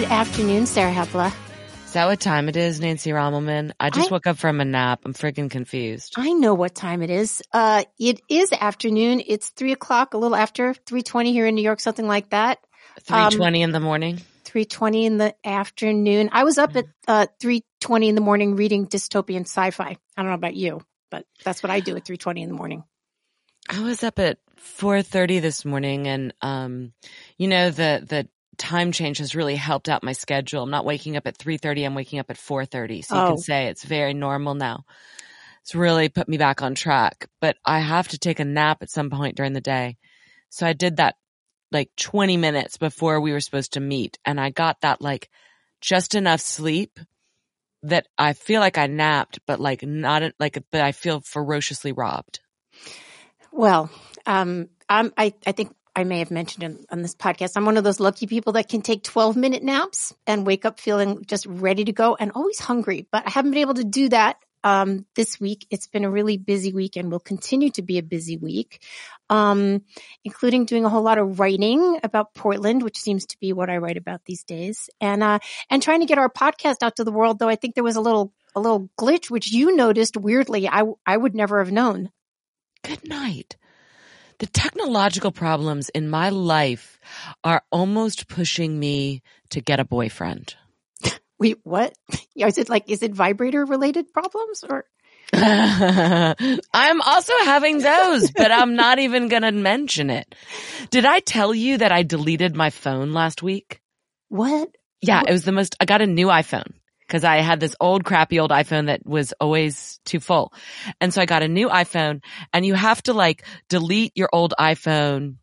Good afternoon, Sarah Hepola. Is that what time it is, Nancy Rommelmann? I just I- woke up from a nap. I'm freaking confused. I know what time it is. Uh, it is afternoon. It's three o'clock, a little after three twenty here in New York, something like that. Um, 3.20 in the morning. Three twenty in the afternoon. I was up at uh three twenty in the morning reading dystopian sci-fi. I don't know about you, but that's what I do at three twenty in the morning. I was up at 4.30 this morning and, um, you know, the, the time change has really helped out my schedule. I'm not waking up at 3.30. I'm waking up at 4.30. So you Oh. can say it's very normal now. It's really put me back on track, but I have to take a nap at some point during the day. So I did that like 20 minutes before we were supposed to meet and I got that like just enough sleep that I feel like I napped, but like not like, but I feel ferociously robbed. Well, um, I'm, I, I think I may have mentioned in, on this podcast, I'm one of those lucky people that can take 12 minute naps and wake up feeling just ready to go and always hungry, but I haven't been able to do that. Um, this week, it's been a really busy week and will continue to be a busy week. Um, including doing a whole lot of writing about Portland, which seems to be what I write about these days and, uh, and trying to get our podcast out to the world, though I think there was a little, a little glitch, which you noticed weirdly. I, I would never have known. Good night. The technological problems in my life are almost pushing me to get a boyfriend. Wait, what? Is it like, is it vibrator related problems or? I'm also having those, but I'm not even going to mention it. Did I tell you that I deleted my phone last week? What? Yeah, it was the most, I got a new iPhone because I had this old crappy old iPhone that was always too full. And so I got a new iPhone and you have to like delete your old iPhone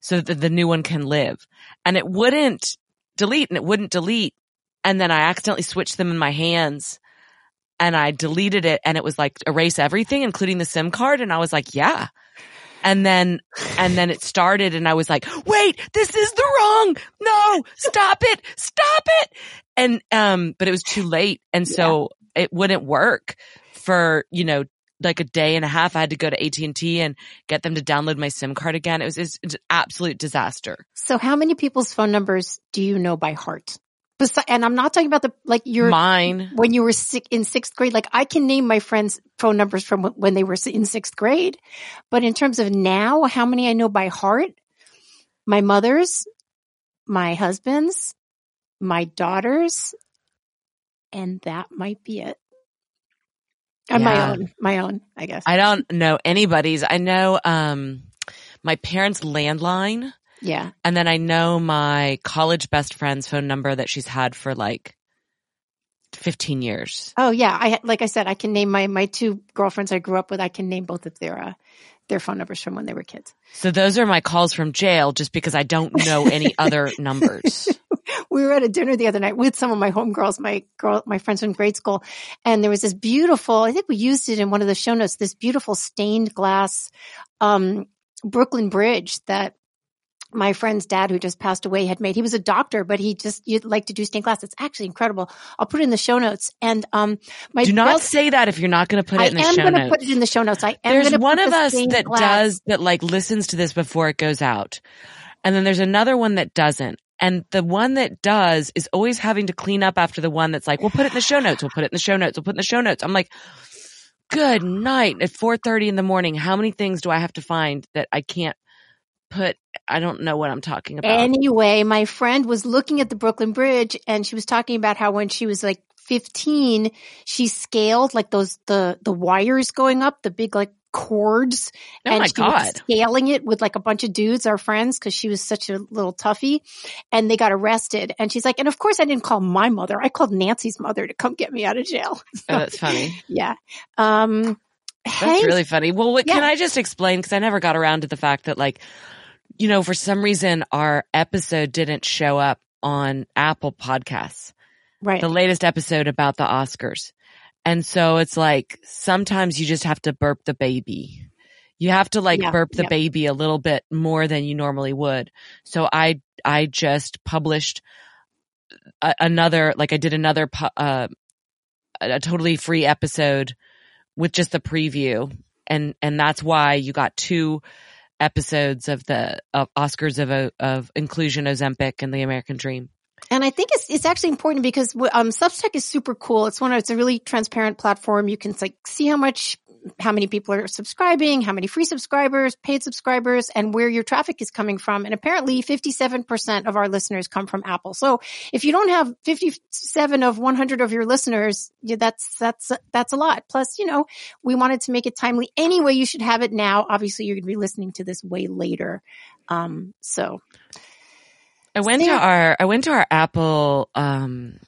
so that the new one can live. And it wouldn't delete and it wouldn't delete. And then I accidentally switched them in my hands and I deleted it and it was like erase everything, including the SIM card. And I was like, yeah. And then, and then it started and I was like, wait, this is the wrong. No, stop it. Stop it. And, um, but it was too late. And so it wouldn't work for, you know, like a day and a half. I had to go to AT&T and get them to download my SIM card again. It was, it's, it's an absolute disaster. So how many people's phone numbers do you know by heart? And I'm not talking about the, like your, Mine. when you were sick in sixth grade, like I can name my friends' phone numbers from when they were in sixth grade. But in terms of now, how many I know by heart? My mother's, my husband's, my daughter's, and that might be it. And my own, my own, I guess. I don't know anybody's. I know, um, my parents' landline. Yeah. And then I know my college best friend's phone number that she's had for like 15 years. Oh yeah, I like I said, I can name my my two girlfriends I grew up with. I can name both of their uh, their phone numbers from when they were kids. So those are my calls from jail just because I don't know any other numbers. We were at a dinner the other night with some of my homegirls, my girl, my friends from grade school, and there was this beautiful. I think we used it in one of the show notes. This beautiful stained glass um, Brooklyn Bridge that my friend's dad, who just passed away, had made. He was a doctor, but he just you'd like to do stained glass. It's actually incredible. I'll put it in the show notes. And um, my Do not best- say that if you're not going to put it I in the show notes. I am going to put it in the show notes. I am There's one put of the us that glass- does that like listens to this before it goes out. And then there's another one that doesn't. And the one that does is always having to clean up after the one that's like, we'll put it in the show notes. We'll put it in the show notes. We'll put it in the show notes. I'm like, good night at 4.30 in the morning. How many things do I have to find that I can't put? I don't know what I'm talking about. Anyway, my friend was looking at the Brooklyn Bridge and she was talking about how when she was like 15, she scaled like those, the, the wires going up, the big like cords. oh and my she was God. scaling it with like a bunch of dudes, our friends, cause she was such a little toughie and they got arrested. And she's like, and of course I didn't call my mother. I called Nancy's mother to come get me out of jail. Oh, that's funny. yeah. Um, That's hey, really funny. Well, what, can I just explain? Cause I never got around to the fact that like, you know, for some reason our episode didn't show up on Apple podcasts, right. the latest episode about the Oscars. And so it's like, sometimes you just have to burp the baby. You have to like Yeah, burp the yeah. baby a little bit more than you normally would. So I, I just published a, another, like I did another, uh, a a totally free episode with just the preview. And, and that's why you got two episodes of the of Oscars of, of inclusion Ozempic and the American Dream. And I think it's it's actually important because um, Substack is super cool. It's one it's a really transparent platform. You can like see how much how many people are subscribing, how many free subscribers, paid subscribers, and where your traffic is coming from. And apparently 57% of our listeners come from Apple. So if you don't have 57 of 100 of your listeners, that's, that's, that's a lot. Plus, you know, we wanted to make it timely. Anyway, you should have it now. Obviously, you're going to be listening to this way later. Um, so. I went to our, I went to our Apple, um,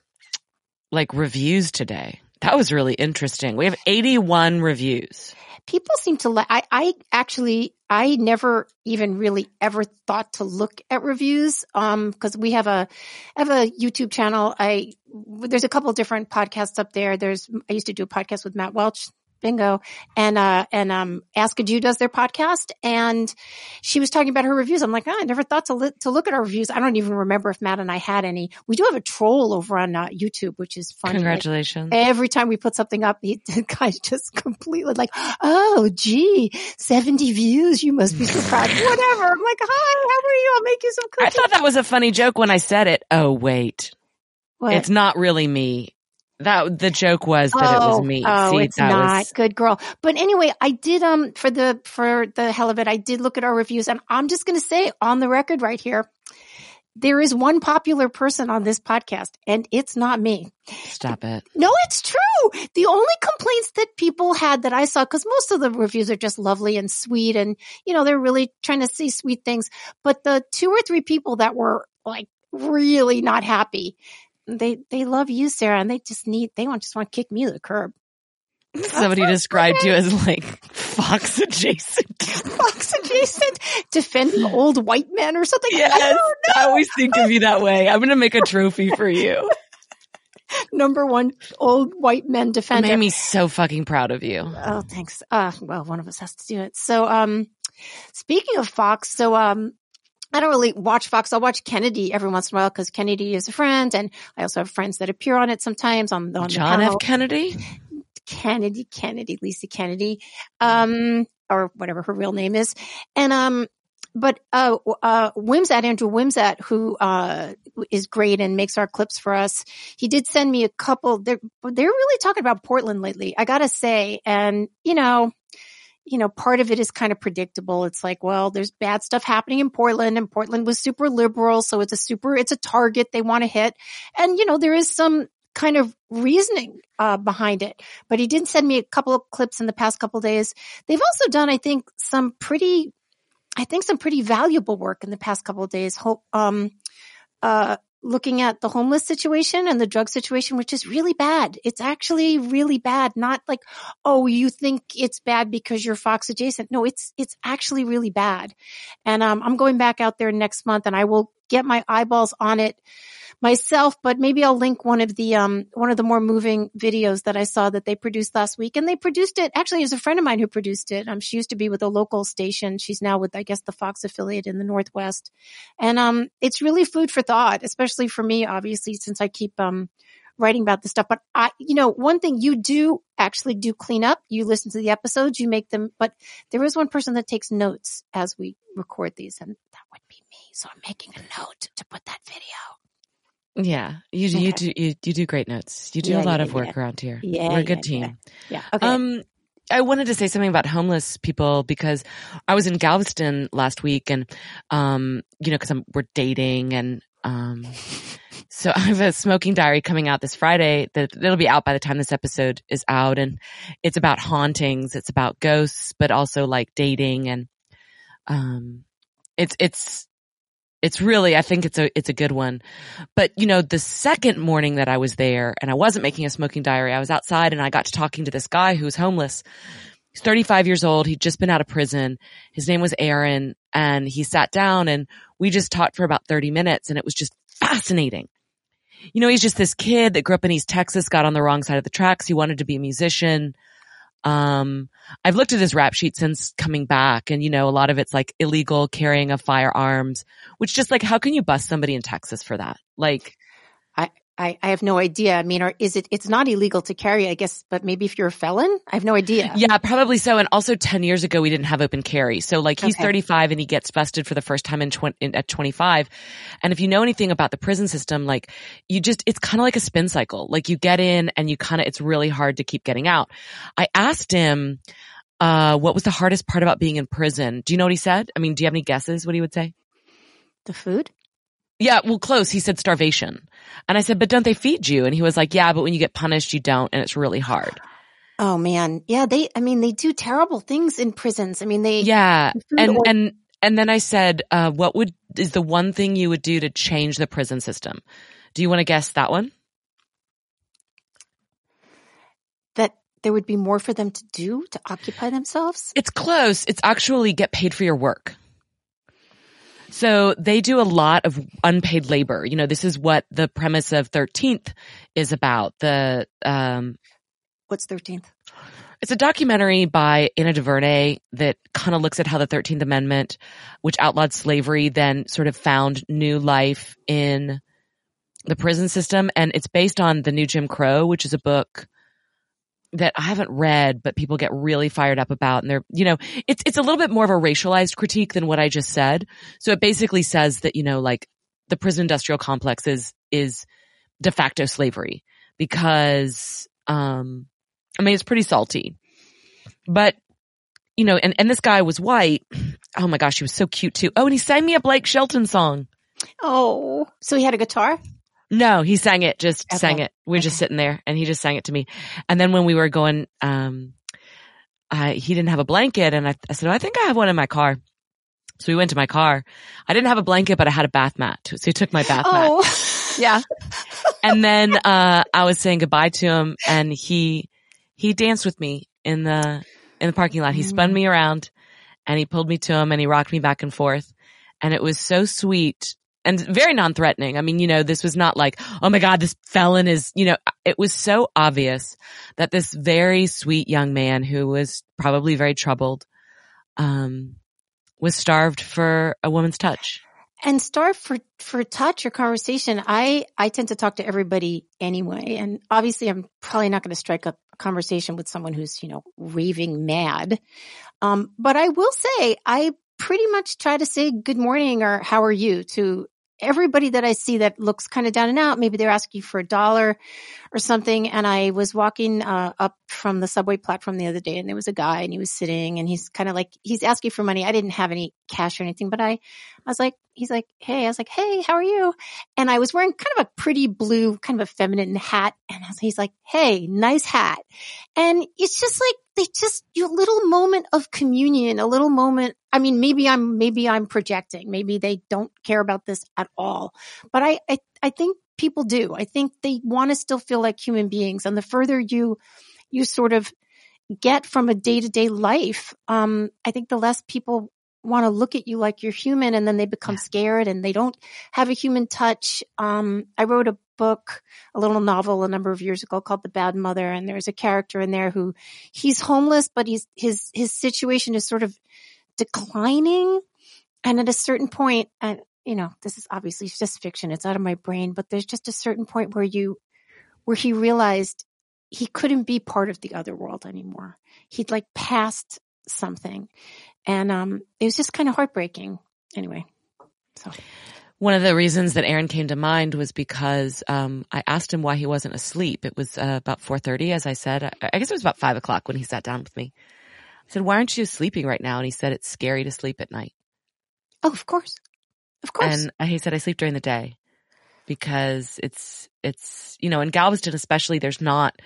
like reviews today. That was really interesting. We have 81 reviews. People seem to like, I, I actually, I never even really ever thought to look at reviews. Um, cause we have a, I have a YouTube channel. I, there's a couple different podcasts up there. There's, I used to do a podcast with Matt Welch bingo. And, uh, and, um, Ask a Jew does their podcast and she was talking about her reviews. I'm like, oh, I never thought to, li- to look at our reviews. I don't even remember if Matt and I had any. We do have a troll over on uh, YouTube, which is fun. Congratulations. Like, every time we put something up, he, the guy's just completely like, oh, gee, 70 views. You must be surprised. Whatever. I'm like, hi, how are you? I'll make you some cookies. I thought that was a funny joke when I said it. Oh, wait. What? It's not really me. That the joke was that oh, it was oh, me. Oh, See, it's not was... good girl. But anyway, I did um for the for the hell of it, I did look at our reviews, and I'm just going to say on the record right here, there is one popular person on this podcast, and it's not me. Stop it. No, it's true. The only complaints that people had that I saw, because most of the reviews are just lovely and sweet, and you know they're really trying to say sweet things. But the two or three people that were like really not happy they they love you, Sarah, and they just need they want just want to kick me to the curb. Somebody described you as like fox adjacent. fox adjacent, defending old white men or something. Yes, I, I always think of you that way. I'm going to make a trophy for you. Number one, old white men defender. It made me so fucking proud of you. Oh, thanks. Uh, well, one of us has to do it. So, um, speaking of Fox, so, um, I don't really watch Fox. I'll watch Kennedy every once in a while because Kennedy is a friend, and I also have friends that appear on it sometimes. On, on John F. Kennedy, Kennedy, Kennedy, Lisa Kennedy, um, or whatever her real name is, and um, but uh, uh, Wimsat, Andrew Wimsat, who uh, is great and makes our clips for us, he did send me a couple. They're they're really talking about Portland lately. I gotta say, and you know you know, part of it is kind of predictable. It's like, well, there's bad stuff happening in Portland and Portland was super liberal. So it's a super, it's a target they want to hit. And, you know, there is some kind of reasoning uh, behind it. But he did send me a couple of clips in the past couple days. They've also done, I think, some pretty, I think some pretty valuable work in the past couple of days. Um, uh, looking at the homeless situation and the drug situation, which is really bad. It's actually really bad. Not like, oh, you think it's bad because you're Fox adjacent. No, it's, it's actually really bad. And, um, I'm going back out there next month and I will get my eyeballs on it myself, but maybe I'll link one of the, um, one of the more moving videos that I saw that they produced last week. And they produced it, actually, it was a friend of mine who produced it. Um, she used to be with a local station. She's now with, I guess, the Fox affiliate in the Northwest. And, um, it's really food for thought, especially for me, obviously, since I keep, um, writing about this stuff. But I, you know, one thing you do actually do clean up. You listen to the episodes, you make them, but there is one person that takes notes as we record these, and that would be me. So I'm making a note to put that video. Yeah, you okay. you do you, you do great notes. You do yeah, a lot yeah, of work yeah. around here. Yeah, we're a good team. Yeah. Okay. Um, I wanted to say something about homeless people because I was in Galveston last week, and um, you know, because we're dating, and um, so I have a smoking diary coming out this Friday that it'll be out by the time this episode is out, and it's about hauntings, it's about ghosts, but also like dating, and um, it's it's it's really, I think it's a, it's a good one. But you know, the second morning that I was there and I wasn't making a smoking diary, I was outside and I got to talking to this guy who was homeless. He's 35 years old. He'd just been out of prison. His name was Aaron and he sat down and we just talked for about 30 minutes and it was just fascinating. You know, he's just this kid that grew up in East Texas, got on the wrong side of the tracks. He wanted to be a musician. Um, I've looked at his rap sheet since coming back and, you know, a lot of it's like illegal carrying of firearms, which just like, how can you bust somebody in Texas for that? Like, I, I, have no idea. I mean, or is it, it's not illegal to carry, I guess, but maybe if you're a felon, I have no idea. Yeah, probably so. And also 10 years ago, we didn't have open carry. So like he's Okay. 35 and he gets busted for the first time in, 20, in at 25. And if you know anything about the prison system, like you just, it's kind of like a spin cycle. Like you get in and you kind of, it's really hard to keep getting out. I asked him, uh, what was the hardest part about being in prison? Do you know what he said? I mean, do you have any guesses what he would say? The food? Yeah, well, close. He said starvation. And I said, but don't they feed you? And he was like, yeah, but when you get punished, you don't. And it's really hard. Oh man. Yeah. They, I mean, they do terrible things in prisons. I mean, they, Yeah. And, or- and, and then I said, uh, what would, is the one thing you would do to change the prison system? Do you want to guess that one? that there would be more for them to do to occupy themselves. It's close. It's actually get paid for your work. So they do a lot of unpaid labor. You know, this is what the premise of 13th is about. The, um, What's 13th? It's a documentary by Ava DuVernay that kind of looks at how the 13th Amendment, which outlawed slavery, then sort of found new life in the prison system. And it's based on The New Jim Crow, which is a book that I haven't read, but people get really fired up about. And they're, you know, it's, it's a little bit more of a racialized critique than what I just said. So it basically says that, you know, like the prison industrial complex is, is de facto slavery because, um, I mean, it's pretty salty, but you know, and, and this guy was white. Oh my gosh, he was so cute too. Oh, and he sang me a Blake Shelton song. Oh, so he had a guitar? No, he sang it, just Okay. sang it. We were just sitting there and he just sang it to me. And then when we were going, um, I, he didn't have a blanket and I, I said, oh, I think I have one in my car. So we went to my car. I didn't have a blanket, but I had a bath mat. So he took my bath mat. Oh, yeah. and then uh I was saying goodbye to him and he he danced with me in the in the parking lot. He spun Mm. me around and he pulled me to him and he rocked me back and forth. And it was so sweet and very non-threatening. I mean, you know, this was not like, oh my God, this felon is, you know, it was so obvious that this very sweet young man who was probably very troubled, um, was starved for a woman's touch. and starve for for touch or conversation i i tend to talk to everybody anyway and obviously i'm probably not going to strike up a conversation with someone who's you know raving mad um but i will say i pretty much try to say good morning or how are you to everybody that i see that looks kind of down and out. Maybe they're asking you for a dollar or something and i was walking uh, up from the subway platform the other day and there was a guy and he was sitting and he's kind of like he's asking for money i didn't have any cash or anything but i I was like, he's like, hey, I was like, hey, how are you? And I was wearing kind of a pretty blue, kind of a feminine hat. And was, he's like, hey, nice hat. And it's just like, they just, your little moment of communion, a little moment. I mean, maybe I'm, maybe I'm projecting. Maybe they don't care about this at all. But I, I, I think people do. I think they want to still feel like human beings. And the further you, you sort of get from a day to day life, um, I think the less people want to look at you like you're human and then they become Yeah. scared and they don't have a human touch. Um, I wrote a book, a little novel a number of years ago called The Bad Mother. And there's a character in there who he's homeless, but he's, his, his situation is sort of declining. And at a certain point, and you know, this is obviously just fiction. It's out of my brain, but there's just a certain point where you, where he realized he couldn't be part of the other world anymore. He'd like passed something. And um, it was just kind of heartbreaking. Anyway, so One of the reasons that Aaron came to mind was because um, I asked him why he wasn't asleep. It was uh, about four thirty, as I said. I, I guess it was about five o'clock when he sat down with me. I said, "Why aren't you sleeping right now?" And he said, "It's scary to sleep at night." oh, of course, of course. And uh, he said, "I sleep during the day because it's it's you know in Galveston especially there's not."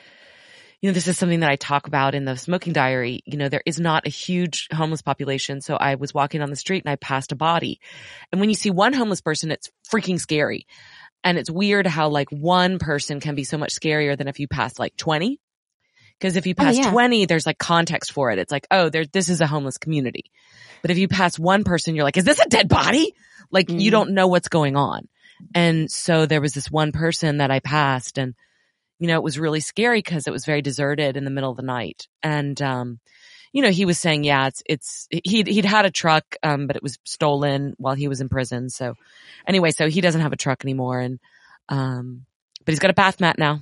You know, this is something that I talk about in the smoking diary. You know, there is not a huge homeless population. So I was walking on the street and I passed a body. And when you see one homeless person, it's freaking scary. And it's weird how like one person can be so much scarier than if you pass like 20. Cause if you Oh, pass yeah. 20, there's like context for it. It's like, oh, there, this is a homeless community. But if you pass one person, you're like, is this a dead body? Like you Mhm. don't know what's going on. And so there was this one person that I passed and, you know, it was really scary because it was very deserted in the middle of the night. And, um, you know, he was saying, yeah, it's, it's, he'd, he'd had a truck, um, but it was stolen while he was in prison. So anyway, so he doesn't have a truck anymore. And, um, but he's got a bath mat now.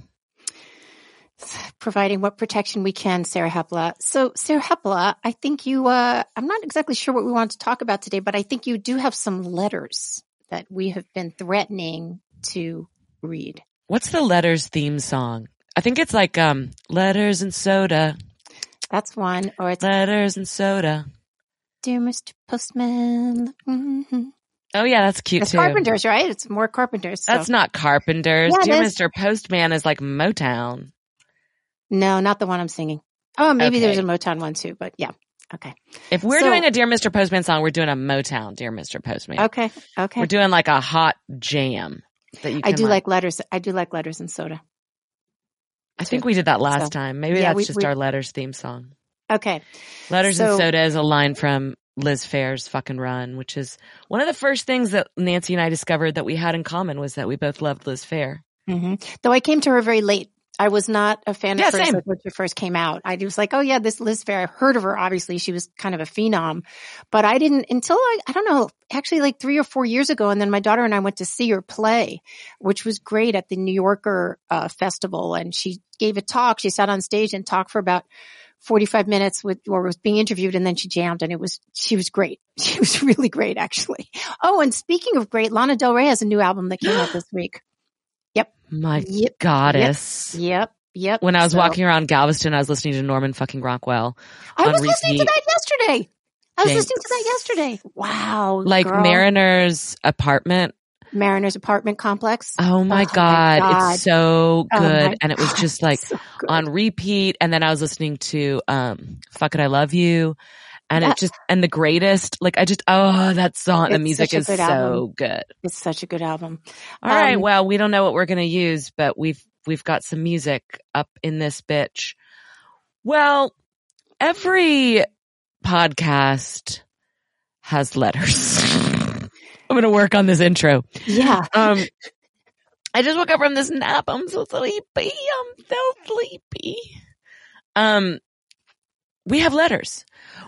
Providing what protection we can, Sarah Hepola. So, Sarah Hepola, I think you, uh, I'm not exactly sure what we want to talk about today, but I think you do have some letters that we have been threatening to read. What's the letters theme song? I think it's like um letters and soda. That's one. Or it's letters and soda. Dear Mr. Postman. Mm-hmm. Oh yeah, that's cute it's too. Carpenters, right? It's more Carpenters. So. That's not Carpenters. Yeah, Dear Mr. Postman is like Motown. No, not the one I'm singing. Oh, maybe okay. there's a Motown one too, but yeah. Okay. If we're so, doing a Dear Mr. Postman song, we're doing a Motown Dear Mr. Postman. Okay. Okay. We're doing like a hot jam that you I do like. like letters. I do like letters and soda. I think we did that last so, time. Maybe yeah, that's we, just we, our letters theme song. Okay. Letters so, and soda is a line from Liz Phair's fucking run, which is one of the first things that Nancy and I discovered that we had in common was that we both loved Liz Phair. Mm-hmm. Though I came to her very late. I was not a fan yeah, of hers when she first came out. I was like, oh yeah, this Liz Phair. I heard of her. Obviously, she was kind of a phenom, but I didn't until I, I don't know, actually like three or four years ago. And then my daughter and I went to see her play, which was great at the New Yorker uh, festival. And she gave a talk. She sat on stage and talked for about 45 minutes with, or was being interviewed and then she jammed and it was, she was great. She was really great actually. Oh, and speaking of great, Lana Del Rey has a new album that came out this week. My yep. goddess. Yep. Yep. Yep. When I was so. walking around Galveston, I was listening to Norman fucking Rockwell. I was repeat. listening to that yesterday. I was listening to that yesterday. Wow. Like girl. Mariner's apartment Mariner's apartment complex. Oh my, oh god, my god, it's so oh good. Oh and it was just like so on repeat. And then I was listening to um Fuck It I Love You. And that, it just and the greatest, like I just oh that song, the music is so album. good. It's such a good album. All um, right, well we don't know what we're gonna use, but we've we've got some music up in this bitch. Well, every podcast has letters. I'm going to work on this intro. Yeah. Um, I just woke up from this nap. I'm so sleepy. I'm so sleepy. Um, we have letters.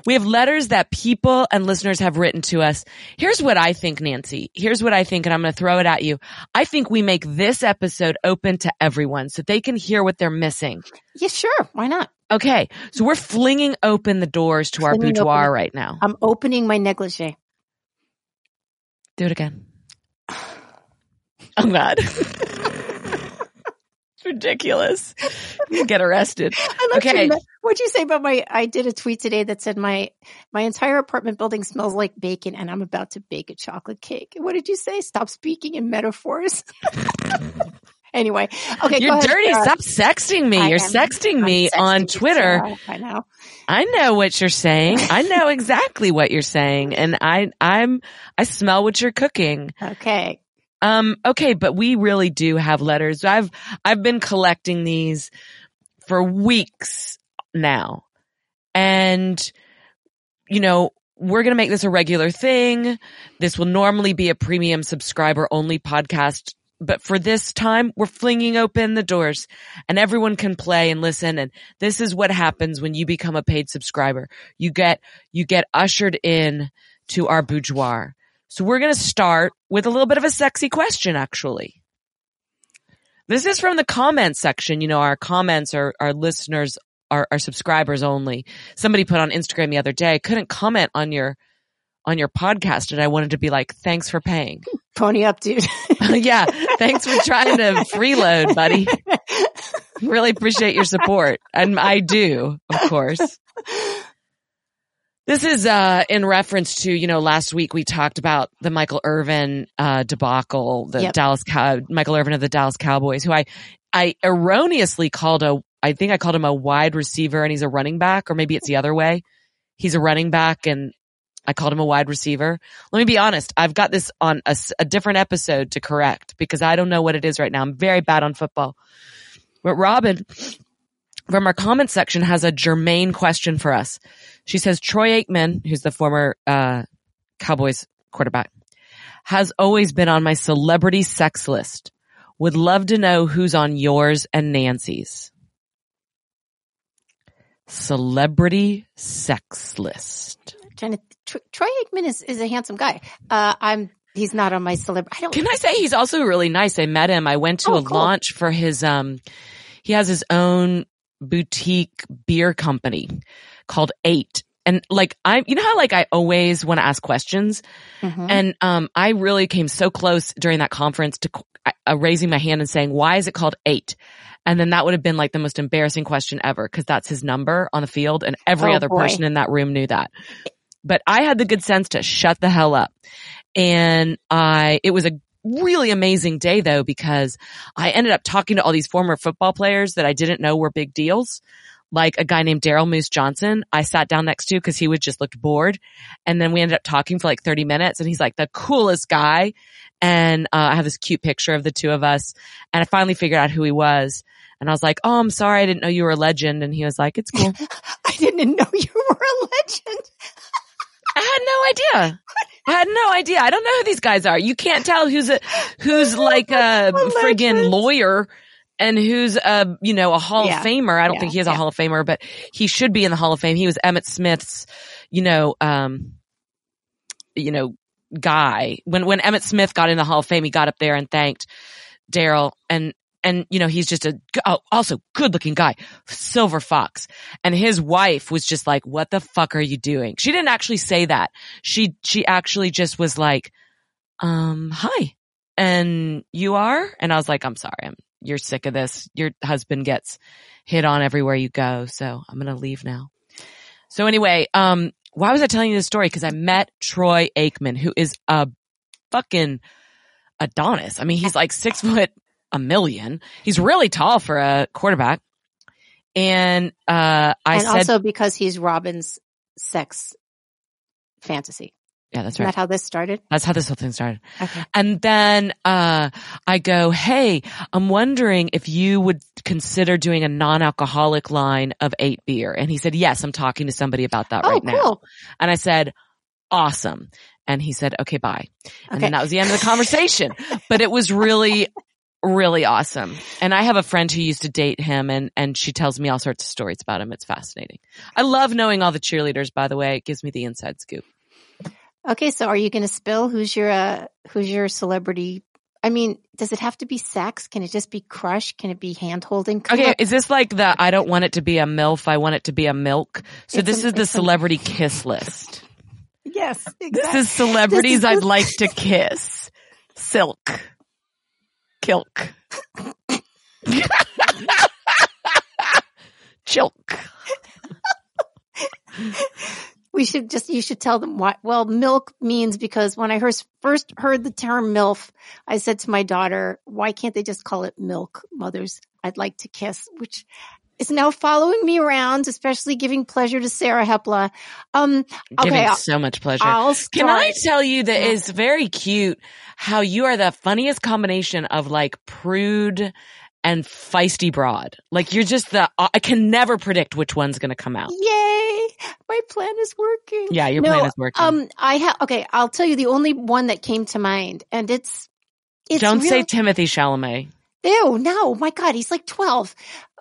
We have letters that people and listeners have written to us. Here's what I think, Nancy. Here's what I think, and I'm going to throw it at you. I think we make this episode open to everyone so they can hear what they're missing. Yeah, sure. Why not? Okay. So we're flinging open the doors to flinging our boudoir open. right now. I'm opening my negligee. Do it again. I'm glad. ridiculous. You get arrested. okay. What'd you say about my, I did a tweet today that said my, my entire apartment building smells like bacon and I'm about to bake a chocolate cake. What did you say? Stop speaking in metaphors. anyway, okay. You're dirty. Uh, Stop sexting me. I you're am, sexting I'm me sexting on Twitter. I know. I know what you're saying. I know exactly what you're saying. And I, I'm, I smell what you're cooking. Okay. Um, okay, but we really do have letters. I've, I've been collecting these for weeks now. And, you know, we're going to make this a regular thing. This will normally be a premium subscriber only podcast but for this time, we're flinging open the doors and everyone can play and listen. And this is what happens when you become a paid subscriber. You get, you get ushered in to our boudoir. So we're going to start with a little bit of a sexy question, actually. This is from the comments section. You know, our comments are our listeners, our, our subscribers only. Somebody put on Instagram the other day, I couldn't comment on your, on your podcast and I wanted to be like, thanks for paying. Pony up, dude. yeah. Thanks for trying to freeload, buddy. Really appreciate your support. And I do, of course. This is, uh, in reference to, you know, last week we talked about the Michael Irvin, uh, debacle, the yep. Dallas, Cow- Michael Irvin of the Dallas Cowboys, who I, I erroneously called a, I think I called him a wide receiver and he's a running back, or maybe it's the other way. He's a running back and I called him a wide receiver. Let me be honest. I've got this on a, a, different episode to correct because I don't know what it is right now. I'm very bad on football. But Robin from our comment section has a germane question for us. She says, Troy Aikman, who's the former, uh, Cowboys quarterback, has always been on my celebrity sex list. Would love to know who's on yours and Nancy's. Celebrity sex list trying to Troy Aikman is, is a handsome guy. Uh, I'm he's not on my celebrity. I don't. Can I say he's also really nice? I met him. I went to Oh, a cool. launch for his, um, he has his own boutique beer company called Eight. And like, I, you know how like I always want to ask questions Mhm. and, um, I really came so close during that conference to uh, raising my hand and saying, why is it called Eight? And then that would have been like the most embarrassing question ever because that's his number on the field and every Oh, other boy. person in that room knew that. But I had the good sense to shut the hell up. And I, it was a really amazing day though because I ended up talking to all these former football players that I didn't know were big deals. Like a guy named Daryl Moose Johnston, I sat down next to because he was just looked bored. And then we ended up talking for like 30 minutes and he's like the coolest guy. And uh, I have this cute picture of the two of us. And I finally figured out who he was. And I was like, Oh, I'm sorry. I didn't know you were a legend. And he was like, it's cool. I didn't know you were a legend. I had no idea. I had no idea. I don't know who these guys are. You can't tell who's a, who's like a friggin' lawyer and who's a, you know, a Hall Yeah. of Famer. I don't Yeah, think he is a yeah. Hall of Famer, but he should be in the Hall of Fame. He was Emmitt Smith's, you know, um, you know, guy. When, when Emmitt Smith got in the Hall of Fame, he got up there and thanked Daryl and, and, you know, he's just a, oh, also good looking guy, silver fox. And his wife was just like, what the fuck are you doing? She didn't actually say that. She, she actually just was like, um, hi. And you are? And I was like, I'm sorry. I'm, you're sick of this. Your husband gets hit on everywhere you go. So I'm going to leave now. So anyway, um, why was I telling you this story? Cause I met Troy Aikman, who is a fucking Adonis. I mean, he's like six foot a million. He's really tall for a quarterback. And, uh, I and said, also because he's Robin's sex fantasy. yeah, that's Isn't right. that how this started? That's how this whole thing started. Okay. And then, uh, I go, Hey, I'm wondering if you would consider doing a non-alcoholic line of eight beer. And he said, yes, I'm talking to somebody about that Oh, right now. And I said, awesome. And he said, okay, bye. And Okay. then that was the end of the conversation. but it was really, really awesome. And I have a friend who used to date him and, and she tells me all sorts of stories about him. It's fascinating. I love knowing all the cheerleaders, by the way. It gives me the inside scoop. Okay. So are you going to spill who's your, uh, who's your celebrity? I mean, does it have to be sex? Can it just be crush? Can it be hand holding? Okay, is this like the I don't want it to be a MILF, I want it to be a milk? So It's this a- is the a- celebrity kiss list. Yes. This is celebrities This is- I'd like to kiss. Silk. Kilk. Chilk. we should just you should tell them what well milk means because when i first first heard the term milf i said to my daughter why can't they just call it milk mothers i'd like to kiss which is now following me around especially giving pleasure to sarah hepola um Giving I'll, so much pleasure. Can I tell you that Yeah. it's very cute how you are the funniest combination of like prude and feisty broad. Like you're just the, I can never predict which one's going to come out. yay my plan is working Yeah, your No, plan is working. um i have okay i'll tell you the only one that came to mind and it's it's Don't say Timothy Chalamet. ew no my god he's like 12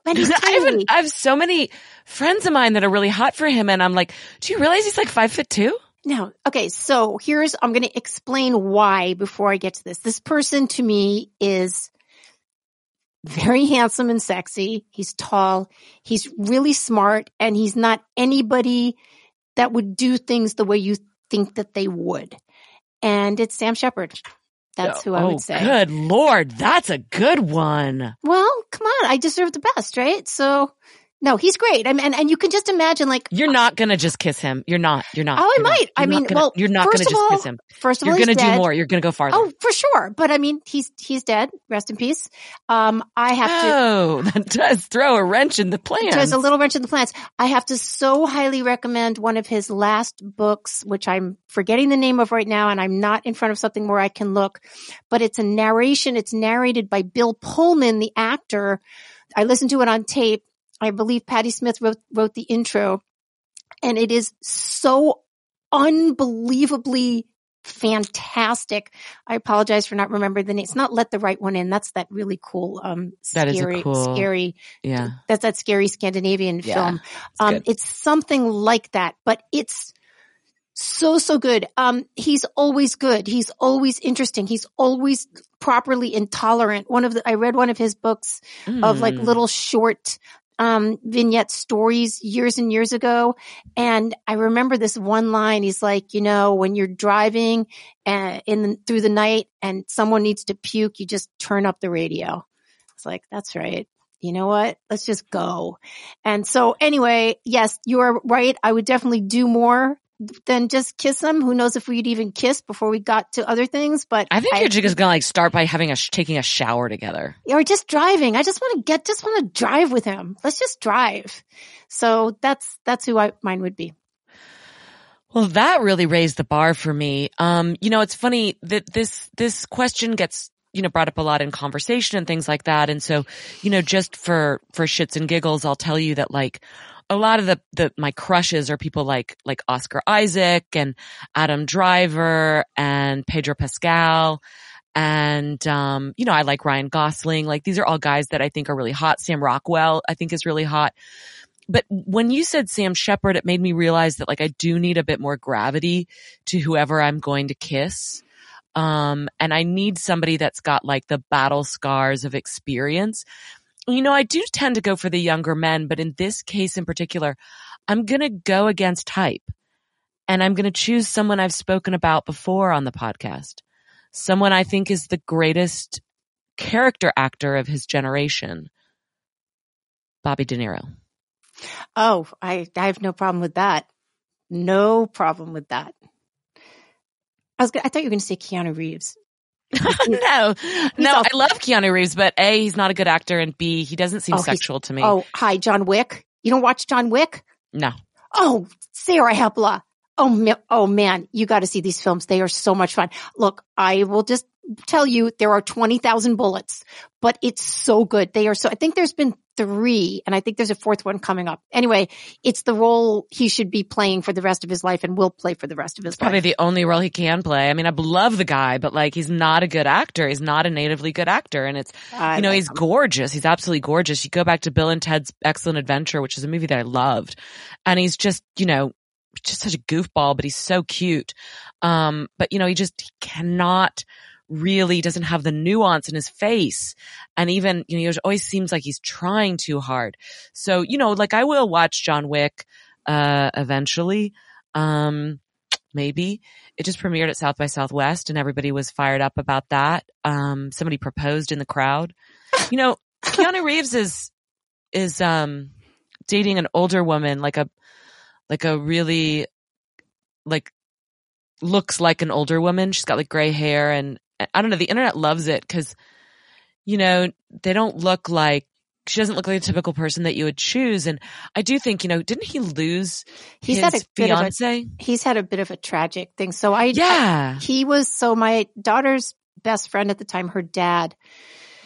he's I. I have so many friends of mine that are really hot for him, and I'm like, do you realize he's like five foot two? No. Okay. So here's, I'm going to explain why before I get to this. This person to me is very handsome and sexy. He's tall. He's really smart and he's not anybody that would do things the way you think that they would. And it's Sam Shepard. That's who I oh, would say. Good lord, that's a good one. Well, come on. I deserve the best, right? So no, he's great. I mean, and, and you can just imagine like, You're not gonna just kiss him. You're not. You're not. Oh, I might. I mean, gonna- well, you're not gonna just all, kiss him. first of all, You're gonna do more. You're gonna go farther. Oh, for sure. But I mean, he's he's dead. Rest in peace. Um, I have to. Oh, that does throw a wrench in the plans. There's a little wrench in the plans. I have to so highly recommend one of his last books, which I'm forgetting the name of right now, and I'm not in front of something where I can look. But it's a narration. It's narrated by Bill Pullman, the actor. I listened to it on tape. I believe Patti Smith wrote wrote the intro, and it is so unbelievably fantastic. I apologize for not remembering the name. It's not Let the Right One In. That's that really cool, um, That is a scary, cool- scary yeah. that's that scary Scandinavian Yeah, film. it's Um, good. it's something like that, but it's So, so good. Um, he's always good. He's always interesting. He's always properly intolerant. One of the, I read one of his books mm. of like hmm. little short, um, vignette stories years and years ago. And I remember this one line. He's like, you know, when you're driving uh, in the, through the night and someone needs to puke, you just turn up the radio. It's like, that's right you know what? Let's just go. And so anyway, yes, you are right. I would definitely do more than just kiss them. Who knows if we'd even kiss before we got to other things? But I think I, you're just gonna like start by having a taking a shower together, or just driving. I just want to get, just want to drive with him. Let's just drive. So that's that's who I, mine would be. Well, that really raised the bar for me. Um, you know, it's funny that this this question gets you know, brought up a lot in conversation and things like that. And so, you know, just for, for shits and giggles, I'll tell you that like a lot of the, the, my crushes are people like, like Oscar Isaac and Adam Driver and Pedro Pascal. And, um, you know, I like Ryan Gosling. Like these are all guys that I think are really hot. Sam Rockwell, I think is really hot. But when you said Sam Shepard, it made me realize that like I do need a bit more gravity to whoever I'm going to kiss. Um, and I need somebody that's got like the battle scars of experience. You know, I do tend to go for the younger men, but in this case in particular, I'm going to go against type and I'm going to choose someone I've spoken about before on the podcast. Someone I think is the greatest character actor of his generation. Bobby De Niro. Oh, I, I have no problem with that. No problem with that. I was. I thought you were going to say Keanu Reeves. no, no, I love Keanu Reeves, but A, he's not a good actor, and B, he doesn't seem oh, sexual to me. Oh, hi, John Wick. You don't watch John Wick? No. Oh, Sarah Hepola. Oh, oh man, you got to see these films. They are so much fun. Look, I will just tell you there are 20,000 bullets, but it's so good. They are so, I think there's been three and I think there's a fourth one coming up. Anyway, it's the role he should be playing for the rest of his life and will play for the rest of his it's life. Probably the only role he can play. I mean, I love the guy, but like he's not a good actor. He's not a natively good actor. And it's, I you know, he's him. gorgeous. He's absolutely gorgeous. You go back to Bill and Ted's Excellent Adventure, which is a movie that I loved. And he's just, you know, just such a goofball, but he's so cute. Um, but you know, he just he cannot really doesn't have the nuance in his face. And even, you know, it always seems like he's trying too hard. So, you know, like I will watch John Wick, uh, eventually. Um, maybe it just premiered at South by Southwest and everybody was fired up about that. Um, somebody proposed in the crowd. You know, Keanu Reeves is, is, um, dating an older woman, like a, like a really, like, looks like an older woman. She's got like gray hair and I don't know, the internet loves it because, you know, they don't look like, she doesn't look like a typical person that you would choose. And I do think, you know, didn't he lose he's his had a fiance? Bit of a, he's had a bit of a tragic thing. So I, yeah, I, he was, so my daughter's best friend at the time, her dad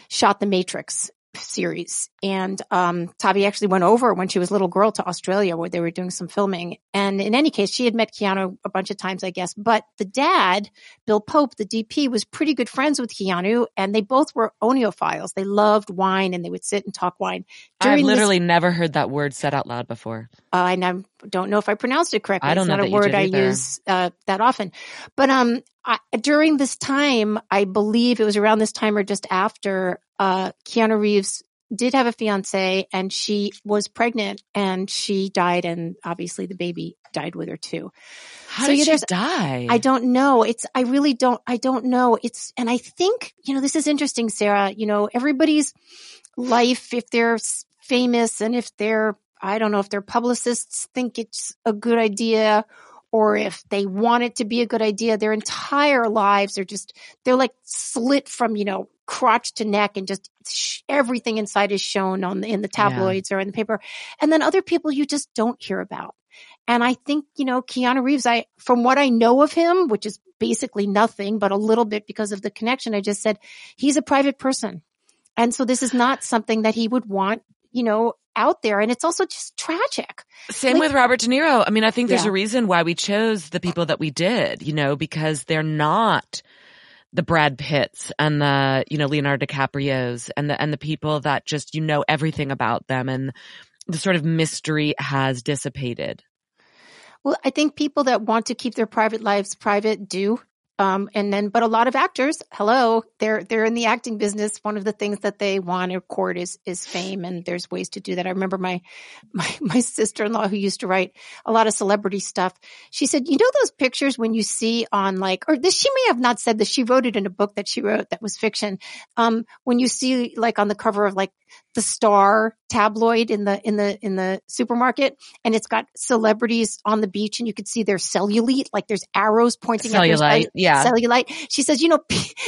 shot the Matrix series. And um, Tavi actually went over when she was a little girl to Australia where they were doing some filming. And in any case, she had met Keanu a bunch of times, I guess. But the dad, Bill Pope, the DP, was pretty good friends with Keanu, and they both were oenophiles. They loved wine, and they would sit and talk wine. I've literally this, never heard that word said out loud before. Uh, I don't know if I pronounced it correctly. I don't it's know not a word I use uh, that often. But um, I, during this time, I believe it was around this time or just after, uh, Keanu Reeves did have a fiance and she was pregnant and she died and obviously the baby died with her too. How so, did yeah, she die? I don't know. It's, I really don't, I don't know. It's, and I think, you know, this is interesting, Sarah, you know, everybody's life, if they're famous and if they're, I don't know, if their publicists think it's a good idea or if they want it to be a good idea, their entire lives are just, they're like slit from, you know, crotch to neck and just sh- everything inside is shown on the, in the tabloids yeah. or in the paper. And then other people you just don't hear about. And I think, you know, Keanu Reeves, I, from what I know of him, which is basically nothing, but a little bit because of the connection I just said, he's a private person. And so this is not something that he would want, you know, out there. And it's also just tragic. Same like, with Robert De Niro. I mean, I think there's yeah. a reason why we chose the people that we did, you know, because they're not the Brad Pitts and the, you know, Leonardo DiCaprio's and the, and the people that just, you know, everything about them and the sort of mystery has dissipated. Well, I think people that want to keep their private lives private do. Um, and then, but a lot of actors, hello, they're, they're in the acting business. One of the things that they want to court is, is fame. And there's ways to do that. I remember my, my, my sister-in-law who used to write a lot of celebrity stuff. She said, you know, those pictures when you see on like, or this, she may have not said this. She wrote it in a book that she wrote that was fiction. Um, when you see like on the cover of like the star tabloid in the, in the, in the supermarket and it's got celebrities on the beach and you could see their cellulite, like there's arrows pointing Cellulite, at their yeah. cellulite. She says, you know,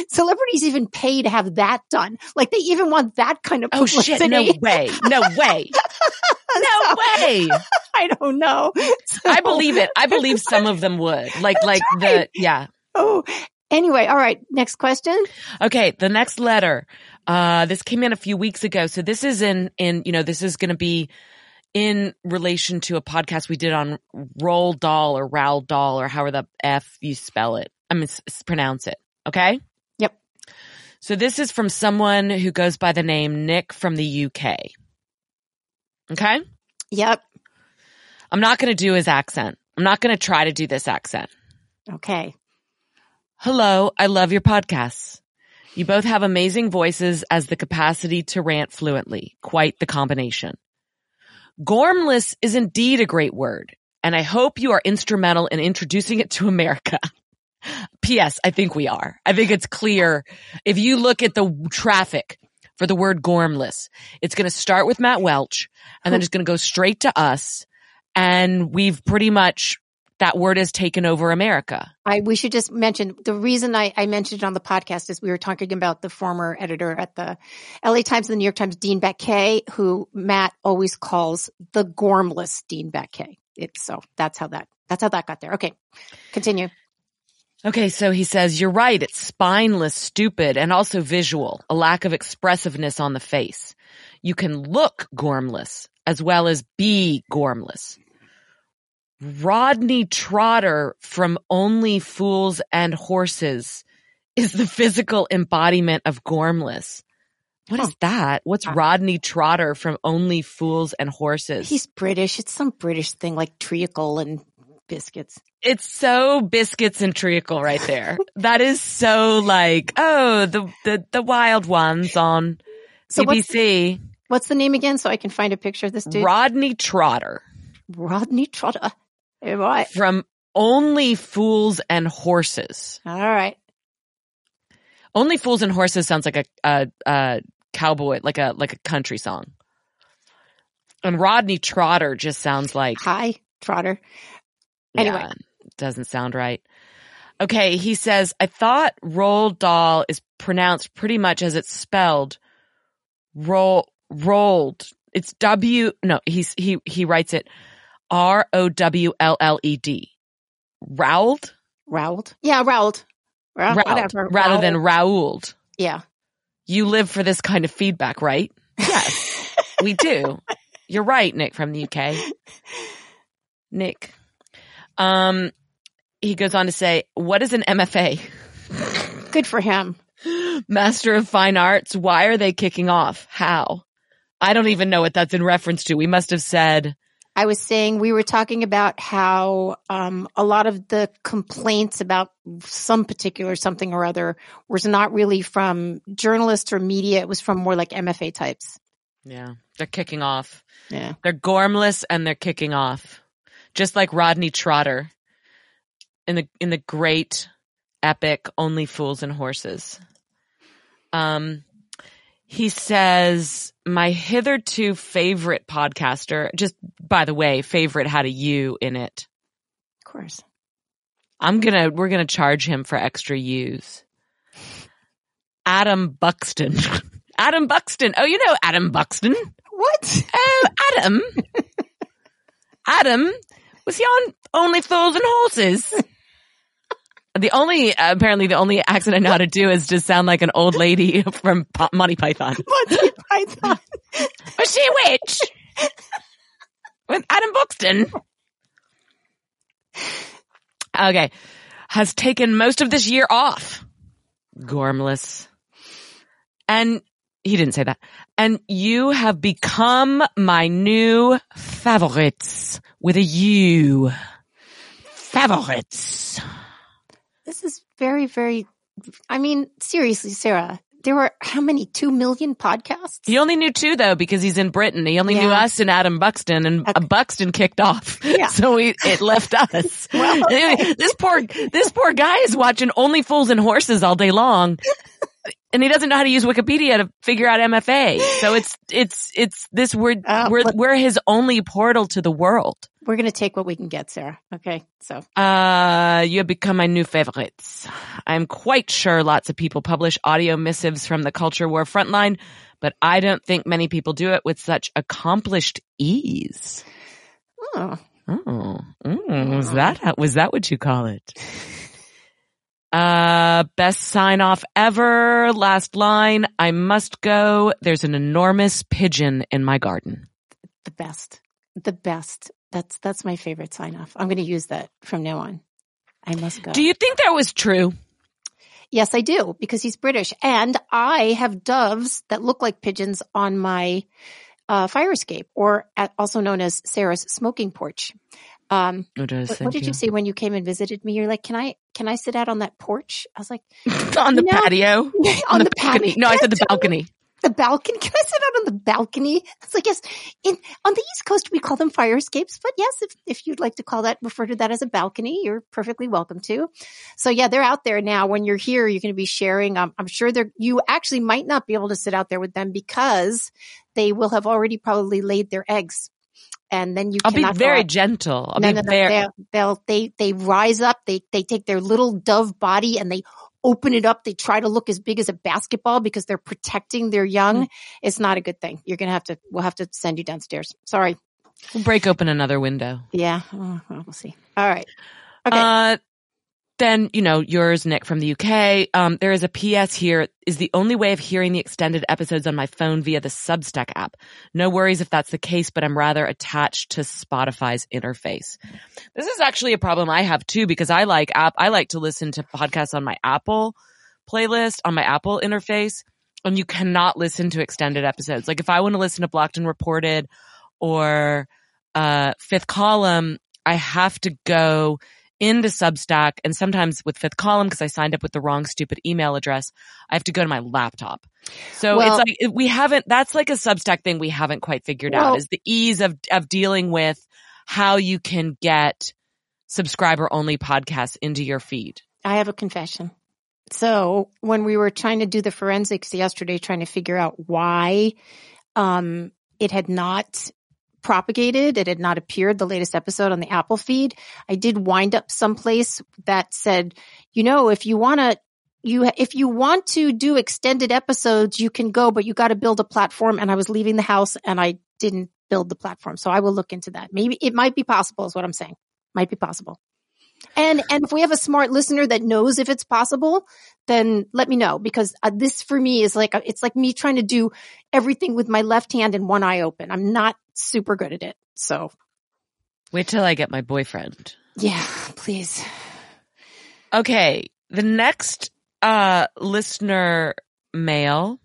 celebrities even pay to have that done. Like they even want that kind of Oh shit! No way! No way! No way! I don't know. I believe it. I believe some of them would. Like, like the yeah. Oh, anyway. All right. Next question. Okay, the next letter. Uh, this came in a few weeks ago. So this is in, in, you know, this is going to be in relation to a podcast we did on Roll Doll or Rowl Doll or however the F you spell it. I mean, s- s- pronounce it. Okay. Yep. So this is from someone who goes by the name Nick from the UK. Okay. Yep. I'm not going to do his accent. I'm not going to try to do this accent. Okay. Hello, I love your podcasts. You both have amazing voices as the capacity to rant fluently. Quite the combination. Gormless is indeed a great word, and I hope you are instrumental in introducing it to America. P.S. I think we are. I think it's clear. If you look at the traffic for the word gormless, it's going to start with Matt Welch and then it's going to go straight to us. And we've pretty much, that word has taken over America. I, we should just mention the reason I, I mentioned it on the podcast is we were talking about the former editor at the LA Times and the New York Times, Dean Baquet, who Matt always calls the gormless Dean Baquet. It's so that's how that, that's how that got there. Okay. Continue. Okay, so he says, you're right. It's spineless, stupid, and also visual, a lack of expressiveness on the face. You can look gormless as well as be gormless. Rodney Trotter from Only Fools and Horses is the physical embodiment of gormless. What is that? What's Rodney Trotter from Only Fools and Horses? He's British. It's some British thing like treacle and biscuits. it's so biscuits and treacle right there. that is so like, oh, the, the, the wild ones on So what's, BBC. what's the name again? So I can find a picture of this dude. Rodney Trotter Rodney Trotter. Right. from Only Fools and Horses. All right. Only Fools and Horses sounds like a, a, a cowboy, like a, like a country song. And Rodney Trotter just sounds like Hi, Trotter. Anyway. Yeah, doesn't sound right. Okay, he says, I thought roll doll is pronounced pretty much as it's spelled. Roll, rolled. It's W, no, he's, he, he writes it R O W L L E D. Rowled? Rowled. Yeah, Rowled. Rowled, whatever. rather than Rowled. Raouled. Yeah. You live for this kind of feedback, right? Yes, we do. You're right, Nick from the UK. Nick. Um, he goes on to say, what is an MFA? Good for him. Master of Fine Arts. Why are they kicking off? How? I don't even know what that's in reference to. We must have said, I was saying we were talking about how um, a lot of the complaints about some particular something or other was not really from journalists or media. It was from more like MFA types. yeah, they're kicking off. Yeah. They're gormless and they're kicking off. Just like Rodney Trotter in the, in the great epic Only Fools and Horses. Um, he says, my hitherto favorite podcaster, just by the way, favorite had a U in it. Of course. I'm gonna, we're gonna charge him for extra U's. Adam Buxton. Adam Buxton. Oh, you know Adam Buxton. What? Oh, Adam. Adam, was he on Only Fools and Horses? The only, apparently the only accent I know how to do is to sound like an old lady from Monty Python. Monty Python. Was she a witch? With Adam Buxton. Okay. Has taken most of this year off. Gormless. And he didn't say that. And you have become my new favorites with a U. favorites. This is very, very, I mean, seriously, Sarah, there were how many? Two million podcasts? He only knew two though because he's in Britain. He only knew us and Adam Buxton, and uh, Buxton kicked off. Yeah. so he, it left us. Well, Anyway, this poor this poor guy is watching Only Fools and Horses all day long, and he doesn't know how to use Wikipedia to figure out MFA. So it's it's it's this we're Uh, we're but- we're his only portal to the world. We're going to take what we can get, Sarah. Okay. So Uh, you have become my new favorites. I'm quite sure lots of people publish audio missives from the culture war frontline, but I don't think many people do it with such accomplished ease. oh, Oh, mm, was that was that what you call it? Uh, best sign off ever. Last line. I must go. There's an enormous pigeon in my garden. the best. The best. That's, that's my favorite sign off. I'm going to use that from now on. I must go. Do you think that was true? Yes, I do because he's British and I have doves that look like pigeons on my uh, fire escape or at, also known as Sarah's smoking porch. Um, What, does, what, what did you say when you came and visited me? You're like, can I, can I sit out on that porch? I was like, on the know, patio? on the, balcony? patio. No, I said the balcony. The balcony? Can I sit out on the balcony? It's like, yes, in, on the East Coast, we call them fire escapes, but yes, if, if you'd like to call that, refer to that as a balcony, you're perfectly welcome to. So yeah, they're out there now. When you're here, you're going to be sharing. Um, I'm sure they're, you actually might not be able to sit out there with them because they will have already probably laid their eggs. And then you I'll be very gentle. I'll no, be no, no. very. They'll, they'll, they, they rise up. They, they take their little dove body and they open it up. They try to look as big as a basketball because they're protecting their young. Mm. It's not a good thing. You're going to have to, we'll have to send you downstairs. Sorry. We'll break open another window. Yeah. Oh, well, we'll see. All right. Okay. Uh, then, you know, yours, Nick, from the UK. Um, there is a PS here is the only way of hearing the extended episodes on my phone via the Substack app. No worries if that's the case, but I'm rather attached to Spotify's interface. This is actually a problem I have too, because I like app, I like to listen to podcasts on my Apple playlist, on my Apple interface, and you cannot listen to extended episodes. Like if I want to listen to Blocked and Reported or, uh, Fifth Column, I have to go into Substack and sometimes with fifth column because I signed up with the wrong stupid email address, I have to go to my laptop. So Well- it's like we haven't that's like a Substack thing we haven't quite figured Well- out is the ease of of dealing with how you can get subscriber only podcasts into your feed. I have a confession. So when we were trying to do the forensics yesterday, trying to figure out why, um, it had not propagated, it had not appeared the latest episode on the Apple feed. I did wind up someplace that said, you know, if you want to, you, if you want to do extended episodes, you can go, but you got to build a platform. And I was leaving the house and I didn't build the platform. So I will look into that. Maybe it might be possible is what I'm saying. Might be possible. And and if we have a smart listener that knows if it's possible, then let me know because uh, this for me is like it's like me trying to do everything with my left hand and one eye open. I'm not super good at it. So Wait till I get my boyfriend. yeah, please. Okay. The next uh listener mail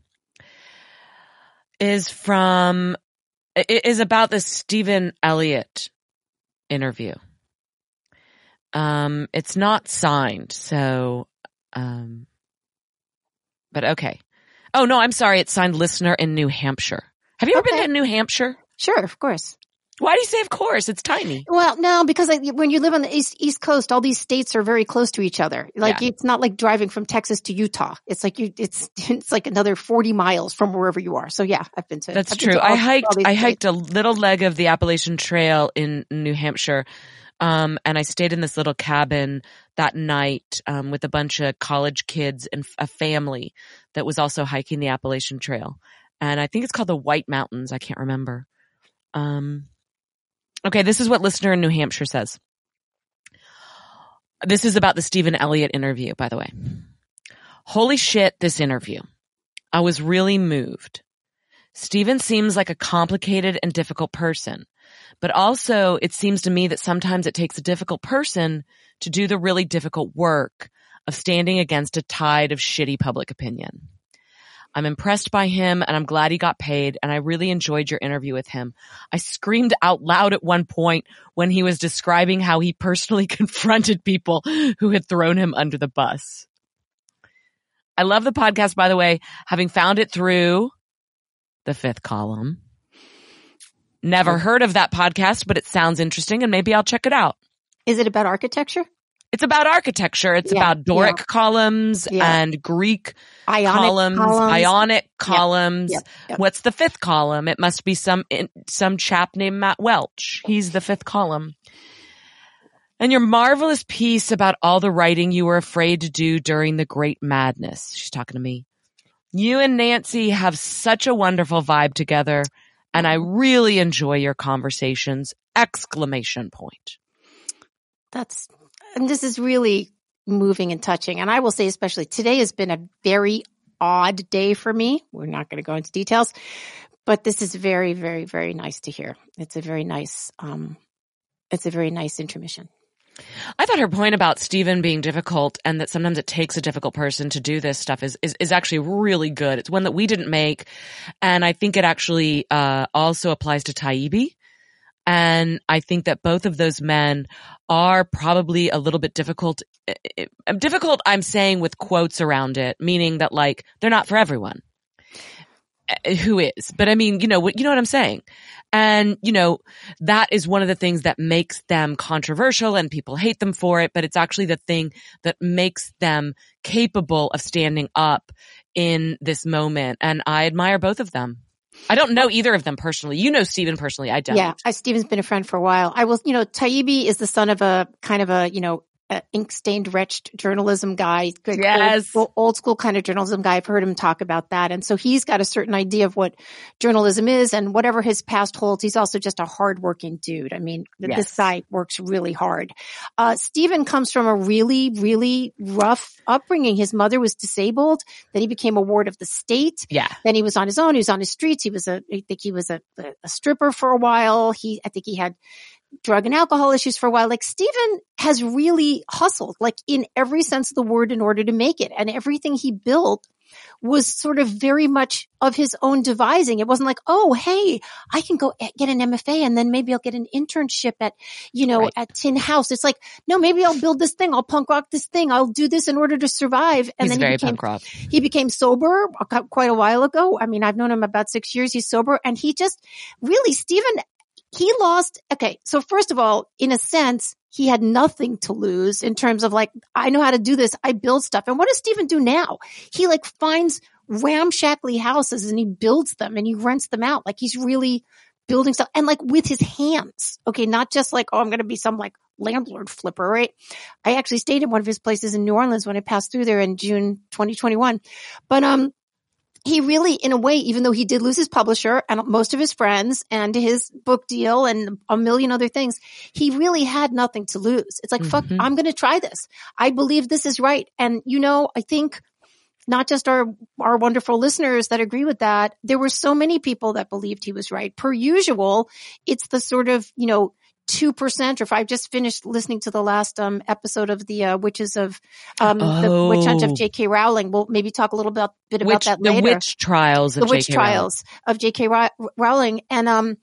is from is about the Stephen Elliott interview. Um it's not signed, so um but okay. Oh no, I'm sorry, it's signed listener in New Hampshire. Have you ever Okay. been to New Hampshire? Sure, of course. Why do you say of course? It's tiny. Well, no, because when you live on the east east coast, all these states are very close to each other. Like Yeah. it's not like driving from Texas to Utah. It's like you, it's it's like another forty miles from wherever you are. So yeah, I've been to. That's I've true. to all- I hiked I hiked a little leg of the Appalachian Trail in New Hampshire. Um, and I stayed in this little cabin that night um, with a bunch of college kids and a family that was also hiking the Appalachian Trail. And I think it's called the White Mountains. I can't remember. Um, okay, this is what listener in New Hampshire says. This is about the Stephen Elliott interview, by the way. Holy shit, this interview. I was really moved. Stephen seems like a complicated and difficult person, but also it seems to me that sometimes it takes a difficult person to do the really difficult work of standing against a tide of shitty public opinion. I'm impressed by him and I'm glad he got paid and I really enjoyed your interview with him. I screamed out loud at one point when he was describing how he personally confronted people who had thrown him under the bus. I love the podcast, by the way, having found it through the fifth column. Never heard of that podcast, but it sounds interesting and maybe I'll check it out. Is it about architecture? It's about architecture. It's Yeah, about Doric yeah. columns Yeah. and Greek Ionic columns, columns. ionic columns. yep, yep. What's the fifth column? It must be some some chap named Matt Welch. He's the fifth column. And your marvelous piece about all the writing you were afraid to do during the great madness. She's talking to me. You and Nancy have such a wonderful vibe together and I really enjoy your conversations. Exclamation point. That's, and this is really moving and touching. And I will say, especially today has been a very odd day for me. We're not going to go into details, but this is very, very, very nice to hear. It's a very nice, um, it's a very nice intermission. I thought her point about Stephen being difficult and that sometimes it takes a difficult person to do this stuff is, is, is actually really good. It's one that we didn't make. And I think it actually, uh, also applies to Taibbi. And I think that both of those men are probably a little bit difficult. eh, eh, Difficult, I'm saying with quotes around it, meaning that like, they're not for everyone. Eh, Who is? But I mean, you know what, you know what I'm saying? And, you know, that is one of the things that makes them controversial and people hate them for it, but it's actually the thing that makes them capable of standing up in this moment. And I admire both of them. I don't know either of them personally. You know Stephen personally. I don't. Yeah, I, Steven's been a friend for a while. I will, you know, Taibbi is the son of a kind of a, you know, a ink stained, wretched journalism guy. Yes. Old, old school kind of journalism guy. I've heard him talk about that. And so he's got a certain idea of what journalism is and whatever his past holds. He's also just a hardworking dude. I mean, Yes. this guy works really hard. Uh, Stephen comes from a really, really rough upbringing. His mother was disabled. Then he became a ward of the state. Yeah. Then he was on his own. He was on the streets. He was a, I think he was a, a stripper for a while. He, I think he had drug and alcohol issues for a while. Like Stephen has really hustled, like in every sense of the word in order to make it. And everything he built was sort of very much of his own devising. It wasn't like, oh, hey, I can go get an MFA and then maybe I'll get an internship at, you know, Right. at Tin House. It's like, no, maybe I'll build this thing. I'll punk rock this thing. I'll do this in order to survive. And He's then very he became punk rock. he became sober quite a while ago. I mean, I've known him about six years. He's sober and he just really, Stephen, he lost. Okay. So first of all, in a sense, he had nothing to lose in terms of like, I know how to do this. I build stuff. And what does Stephen do now? He like finds ramshackly houses and he builds them and he rents them out. Like he's really building stuff and like with his hands. Okay. Not just like, oh, I'm going to be some like landlord flipper, right? I actually stayed in one of his places in New Orleans when I passed through there in June 2021. But, um, he really, in a way, even though he did lose his publisher and most of his friends and his book deal and a million other things, he really had nothing to lose. It's like, fuck, Mhm. I'm going to try this. I believe this is right. And, you know, I think not just our, our wonderful listeners that agree with that. There were so many people that believed he was right. Per usual, it's the sort of, you know, 2% or if I just finished listening to the last um, episode of the uh, Witches of um, the Witch Hunt Oh. of J.K. Rowling. We'll maybe talk a little bit, bit about Witch, that the later witch trials of the witch J.K. Rowling. trials of J.K. Rowling and um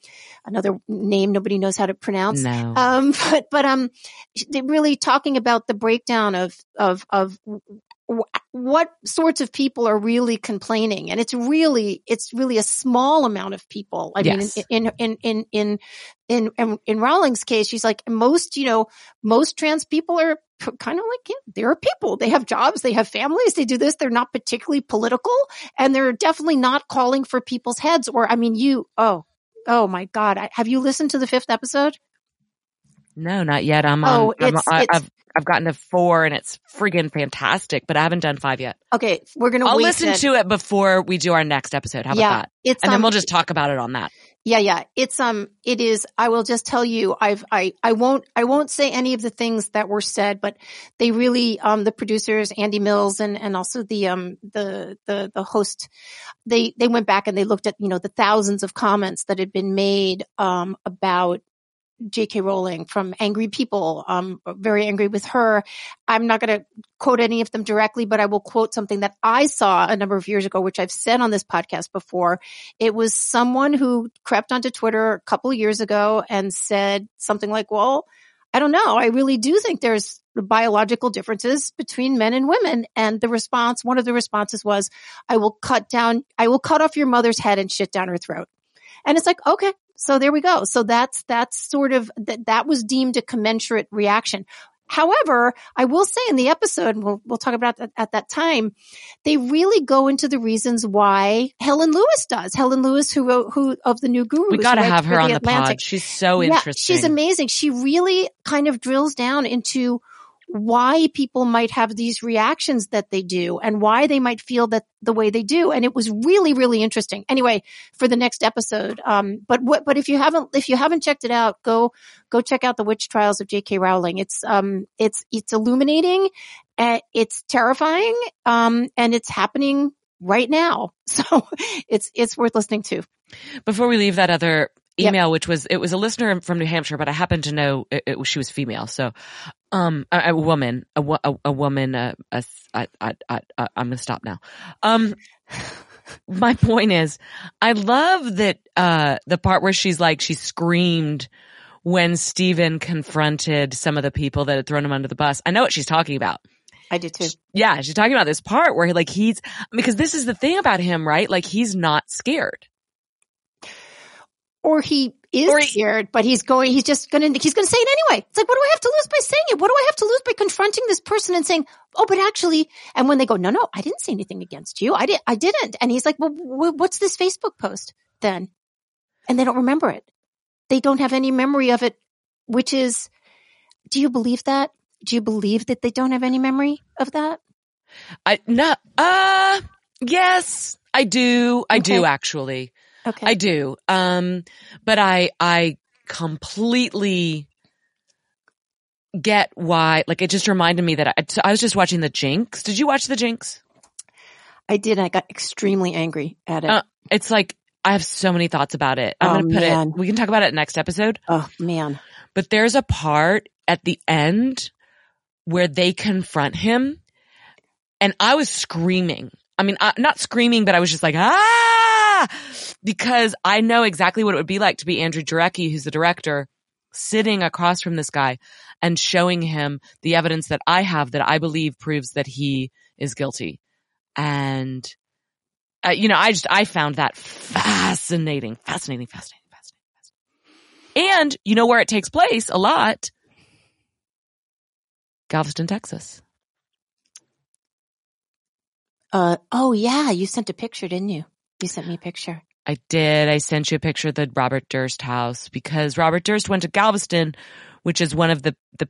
another name nobody knows how to pronounce. No. Um, but but um, they're really talking about the breakdown of of of what sorts of people are really complaining, and it's really it's really a small amount of people. I Yes. mean, in in in in in in, in Rowling's case, she's like most you know most trans people are kind of like yeah, they're people. They have jobs, they have families, they do this. They're not particularly political, and they're definitely not calling for people's heads. Or I mean, you oh. Oh my God! I, have you listened to the fifth episode? No, not yet. I'm Oh, on. I'm, it's- I, it's- I've I've gotten to four and it's friggin' fantastic, but I haven't done five yet. Okay, we're gonna. I'll wait listen to it before we do our next episode. How about that? it's And um, then we'll just talk about it on that. Yeah, yeah. It's um it is I will just tell you I've I I won't I won't say any of the things that were said, but they really um the producers Andy Mills and and also the um the the the host they they went back and they looked at you know the thousands of comments that had been made um about J.K. Rowling, from angry people, um, very angry with her. I'm not going to quote any of them directly, but I will quote something that I saw a number of years ago, which I've said on this podcast before. It was someone who crept onto Twitter a couple years ago and said something like, well, I don't know. I really do think there's biological differences between men and women. And the response, one of the responses was, I will cut down, I will cut off your mother's head and shit down her throat. And it's like, okay, so there we go. So that's, that's sort of, that, that was deemed a commensurate reaction. However, I will say in the episode, we'll, we'll talk about that at that time, they really go into the reasons why Helen Lewis does. Helen Lewis, who wrote, who of the new guru. We got to have her on the Atlantic. pod. She's so yeah, interesting. She's amazing. She really kind of drills down into why people might have these reactions that they do and why they might feel that the way they do. And it was really, really interesting. Anyway, for the next episode. Um, but what, but if you haven't, if you haven't checked it out, go, go check out the witch trials of J.K. Rowling. It's, um, it's, it's illuminating. Uh, it's terrifying. Um, and it's happening right now. So it's, it's worth listening to. Before we leave that other email, yep. which was it was a listener from New Hampshire, but I happen to know it, it, she was female. So, um, a, a woman, a, a, a woman, uh, a, I, I, I, I'm gonna stop now. Um, my point is, I love that uh the part where she's like she screamed when Stephen confronted some of the people that had thrown him under the bus. I know what she's talking about. I do too. Yeah, she's talking about this part where like he's because this is the thing about him, right? Like he's not scared or he is scared, but he's going, he's just going to, he's going to say it anyway. It's like, what do I have to lose by saying it? What do I have to lose by confronting this person and saying, oh, but actually, and when they go, no, no, I didn't say anything against you. I didn't, I didn't. And he's like, well, what's this Facebook post then? And they don't remember it. They don't have any memory of it, which is, do you believe that? Do you believe that they don't have any memory of that? I, no, uh, yes, I do. I okay. do actually. Okay. I do. Um, but I, I completely get why, like it just reminded me that I, I was just watching the Jinx. Did you watch the Jinx? I did. I got extremely angry at it. Uh, it's like, I have so many thoughts about it. I'm oh, going to put man. it, we can talk about it next episode. Oh man. But there's a part at the end where they confront him and I was screaming. I mean, I, not screaming, but I was just like, ah, because I know exactly what it would be like to be Andrew Jarecki, who's the director, sitting across from this guy and showing him the evidence that I have that I believe proves that he is guilty. And, uh, you know, I just, I found that fascinating, fascinating, fascinating, fascinating, fascinating. And you know where it takes place a lot? Galveston, Texas. Uh, oh yeah, you sent a picture, didn't you? You sent me a picture. I did. I sent you a picture of the Robert Durst house because Robert Durst went to Galveston, which is one of the, the,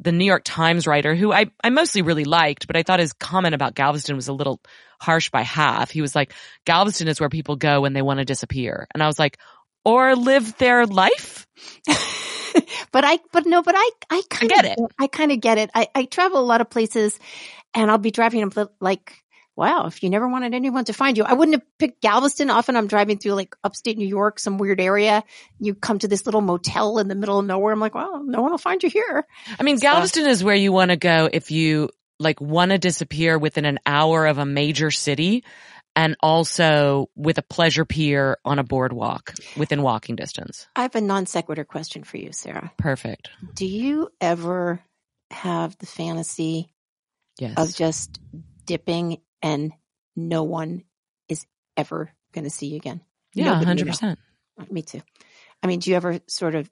the New York Times writer who I, I mostly really liked, but I thought his comment about Galveston was a little harsh by half. He was like, Galveston is where people go when they want to disappear. And I was like, or live their life. but I, but no, but I, I kind of get it. I kind of get it. I, I travel a lot of places and I'll be driving up like wow, if you never wanted anyone to find you, I wouldn't have picked Galveston. Often I'm driving through like upstate New York, some weird area. You come to this little motel in the middle of nowhere. I'm like, well, no one will find you here. I mean, Galveston so. is where you want to go if you like want to disappear within an hour of a major city and also with a pleasure pier on a boardwalk within walking distance. I have a non sequitur question for you, Sarah. Perfect. Do you ever have the fantasy yes. of just dipping and no one is ever going to see you again. Yeah, hundred percent. Me too. I mean, do you ever sort of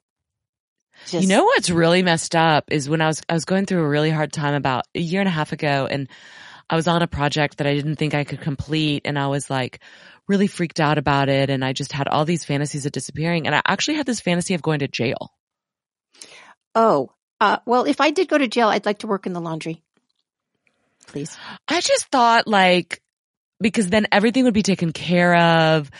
just... You know what's really messed up is when I was I was going through a really hard time about a year and a half ago and I was on a project that I didn't think I could complete and I was like really freaked out about it and I just had all these fantasies of disappearing and I actually had this fantasy of going to jail. Oh, uh, well, if I did go to jail, I'd like to work in the laundry please? I just thought like, because then everything would be taken care of.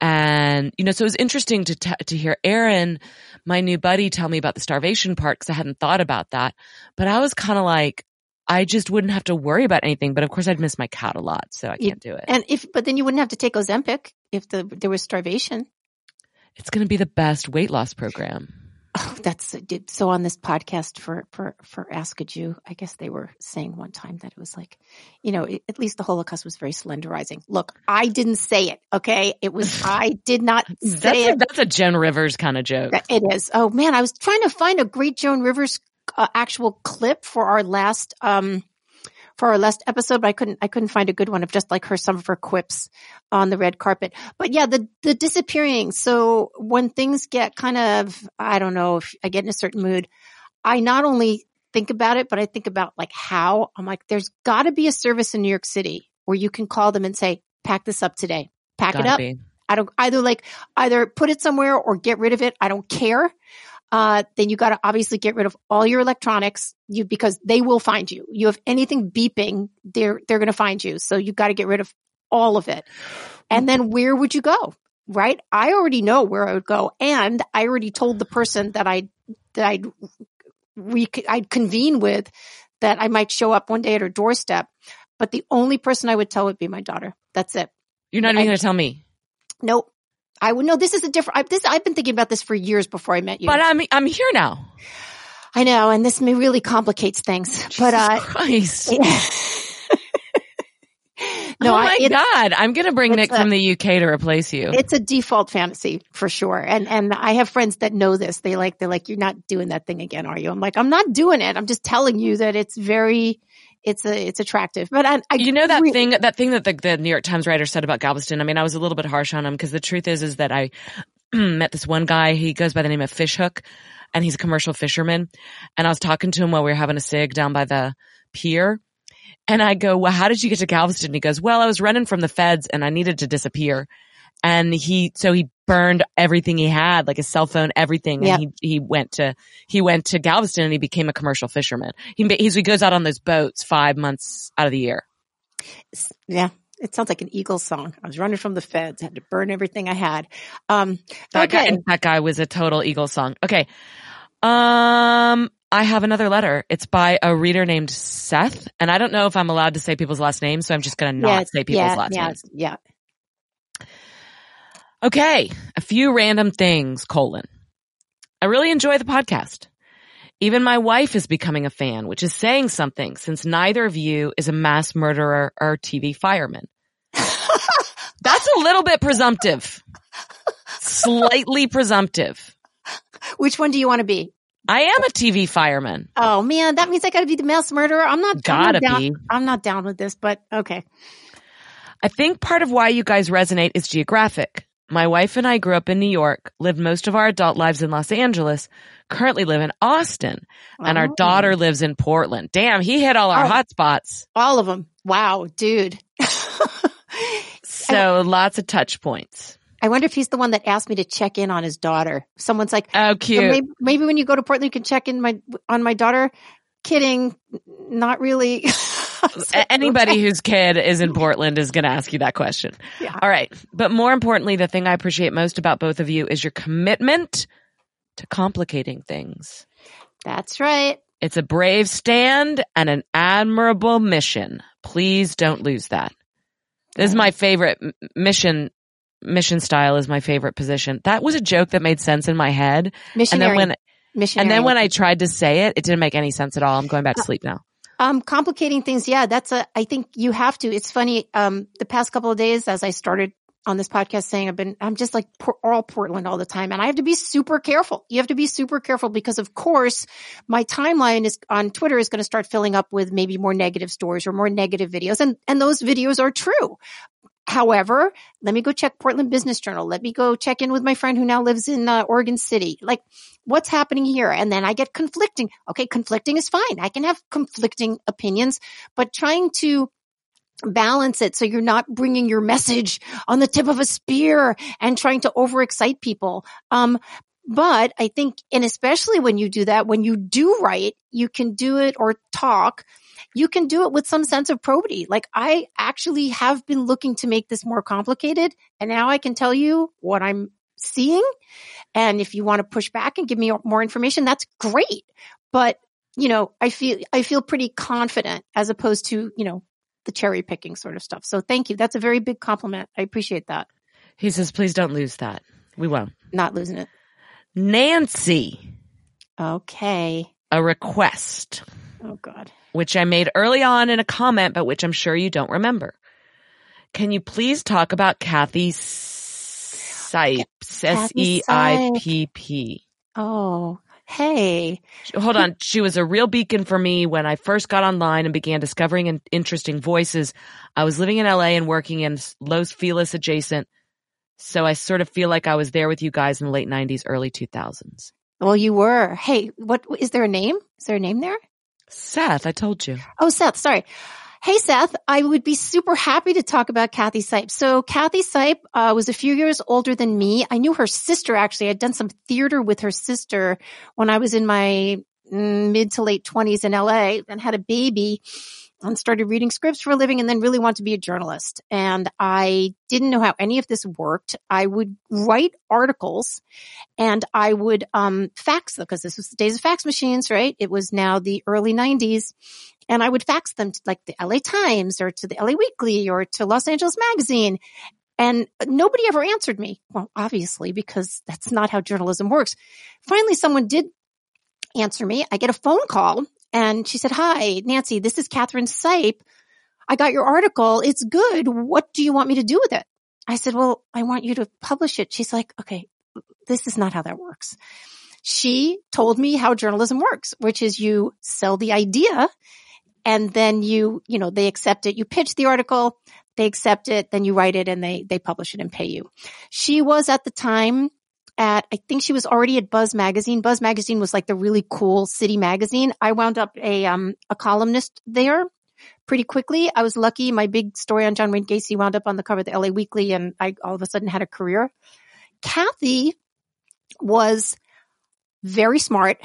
And, you know, so it was interesting to, t- to hear Aaron, my new buddy, tell me about the starvation part because I hadn't thought about that. But I was kind of like, I just wouldn't have to worry about anything. But of course, I'd miss my cat a lot, so I can't do it. And if, but then you wouldn't have to take Ozempic if the there was starvation. It's going to be the best weight loss program. Oh, that's so on this podcast for, for, for Ask a Jew. I guess they were saying one time that it was like, you know, it, at least the Holocaust was very slenderizing. Look, I didn't say it. Okay. It was, I did not say that's it. A, that's a Joan Rivers kind of joke. It is. Oh man, I was trying to find a great Joan Rivers uh, actual clip for our last, um, for our last episode, but I couldn't, I couldn't find a good one of just like her, some of her quips on the red carpet. But yeah, the, the disappearing. So when things get kind of, I don't know if I get in a certain mood, I not only think about it, but I think about like how I'm like, there's gotta be a service in New York City where you can call them and say, pack this up today, pack Gotta it up. be. I don't either like either put it somewhere or get rid of it. I don't care. Uh, then you got to obviously get rid of all your electronics you because they will find you. You have anything beeping, they're they're going to find you. So you got to get rid of all of it. And then where would you go? Right? I already know where I would go, and I already told the person that I that I'd we I'd convene with that I might show up one day at her doorstep. But the only person I would tell would be my daughter. That's it. You're not even going to tell me. Nope. I would know this is a different. I, this I've been thinking about this for years before I met you. But I'm I'm here now. I know, and this may really complicates things. but uh, Christ. no, oh I, my it- God. I'm going to bring Nick a- from the UK to replace you. it's a default fantasy for sure. And and I have friends that know this. They like they're like, you're not doing that thing again, are you? I'm like, I'm not doing it. I'm just telling you that it's very, it's a, it's attractive. But I, I you know that re- thing that thing that the, the New York Times writer said about Galveston. I mean, I was a little bit harsh on him because the truth is, is that I met this one guy. He goes by the name of Fishhook, and he's a commercial fisherman. And I was talking to him while we were having a cig down by the pier. And I go, well, how did you get to Galveston? He goes, well, I was running from the feds and I needed to disappear. And he, so he burned everything he had, like his cell phone, everything. Yep. And he, he went to, he went to Galveston and he became a commercial fisherman. He, he's, he goes out on those boats five months out of the year. yeah. It sounds like an Eagles song. I was running from the feds, had to burn everything I had. Um, That guy, that guy was a total Eagles song. Okay. Um, I have another letter. It's by a reader named Seth, and I don't know if I'm allowed to say people's last names, so I'm just going to not yeah, say people's yeah, last yeah, names. yeah. Okay. A few random things, colon. I really enjoy the podcast. Even my wife is becoming a fan, which is saying something since neither of you is a mass murderer or TV fireman. That's a little bit presumptive. Slightly presumptive. Which one do you want to be? I am a TV fireman. Oh man, that means I got to be the mass murderer. I'm not. I'm Gotta not down, be. I'm not down with this, but okay. I think part of why you guys resonate is geographic. My wife and I grew up in New York, lived most of our adult lives in Los Angeles, currently live in Austin, and our Oh. daughter lives in Portland. Damn, he hit all our Oh. hot spots. All of them. Wow, dude. So lots of touch points. I wonder if he's the one that asked me to check in on his daughter. Someone's like, Oh, "So cute. maybe, maybe when you go to Portland, you can check in my on my daughter. Kidding, not really. Anybody whose kid is in Portland is going to ask you that question. Yeah. All right. But more importantly, the thing I appreciate most about both of you is your commitment to complicating things. That's right. It's a brave stand and an admirable mission. Please don't lose that. This is my favorite mission. Mission style is my favorite position. That was a joke that made sense in my head. And then when, missionary. and then when I tried to say it, it didn't make any sense at all. I'm going back to uh, sleep now. Um, complicating things. Yeah, that's a, I think you have to. It's funny. Um, the past couple of days as I started on this podcast saying I've been, I'm just like all Portland all the time and I have to be super careful. You have to be super careful because of course my timeline is on Twitter is going to start filling up with maybe more negative stories or more negative videos and, and those videos are true. However, let me go check Portland Business Journal. Let me go check in with my friend who now lives in uh, Oregon City. Like, what's happening here? And then I get conflicting. Okay, conflicting is fine. I can have conflicting opinions, but trying to balance it so you're not bringing your message on the tip of a spear and trying to overexcite people. Um, but I think, and especially when you do that, when you do write, you can do it or talk you can do it with some sense of probity. Like I actually have been looking to make this more complicated and now I can tell you what I'm seeing. And if you want to push back and give me more information, that's great. But, you know, I feel, I feel pretty confident as opposed to, you know, the cherry picking sort of stuff. So thank you. That's a very big compliment. I appreciate that. He says, please don't lose that. We won't. Not losing it. Nancy Okay. A request. Oh God. Which I made early on in a comment, but which I'm sure you don't remember. Can you please talk about Kathy Sipes? S E I P P. Oh, hey. Hold on. She was a real beacon for me when I first got online and began discovering interesting voices. I was living in LA and working in Los Feliz adjacent. So I sort of feel like I was there with you guys in the late 90s, early 2000s. Well, you were. Hey, what is there a name? Is there a name there? Seth, I told you. Oh, Seth, sorry. Hey, Seth, I would be super happy to talk about Kathy Seipp. So Kathy Seipp uh, was a few years older than me. I knew her sister actually. I'd done some theater with her sister when I was in my mm, mid to late twenties in LA and had a baby and started reading scripts for a living and then really wanted to be a journalist. And I didn't know how any of this worked. I would write articles and I would um, fax them because this was the days of fax machines, right? It was now the early 90s. And I would fax them to like the LA Times or to the LA Weekly or to Los Angeles Magazine. And nobody ever answered me. Well, obviously, because that's not how journalism works. Finally, someone did answer me. I get a phone call and she said, Hi, Nancy, this is Catherine Seipp. I got your article. It's good. What do you want me to do with it? I said, Well, I want you to publish it. She's like, Okay, this is not how that works. She told me how journalism works, which is you sell the idea and then you, you know, they accept it. You pitch the article, they accept it, then you write it and they, they publish it and pay you. She was at the time at, I think she was already at Buzz Magazine. Buzz Magazine was like the really cool city magazine. I wound up a, um, a columnist there pretty quickly. I was lucky. My big story on John Wayne Gacy wound up on the cover of the LA Weekly and I all of a sudden had a career. Kathy was very smart,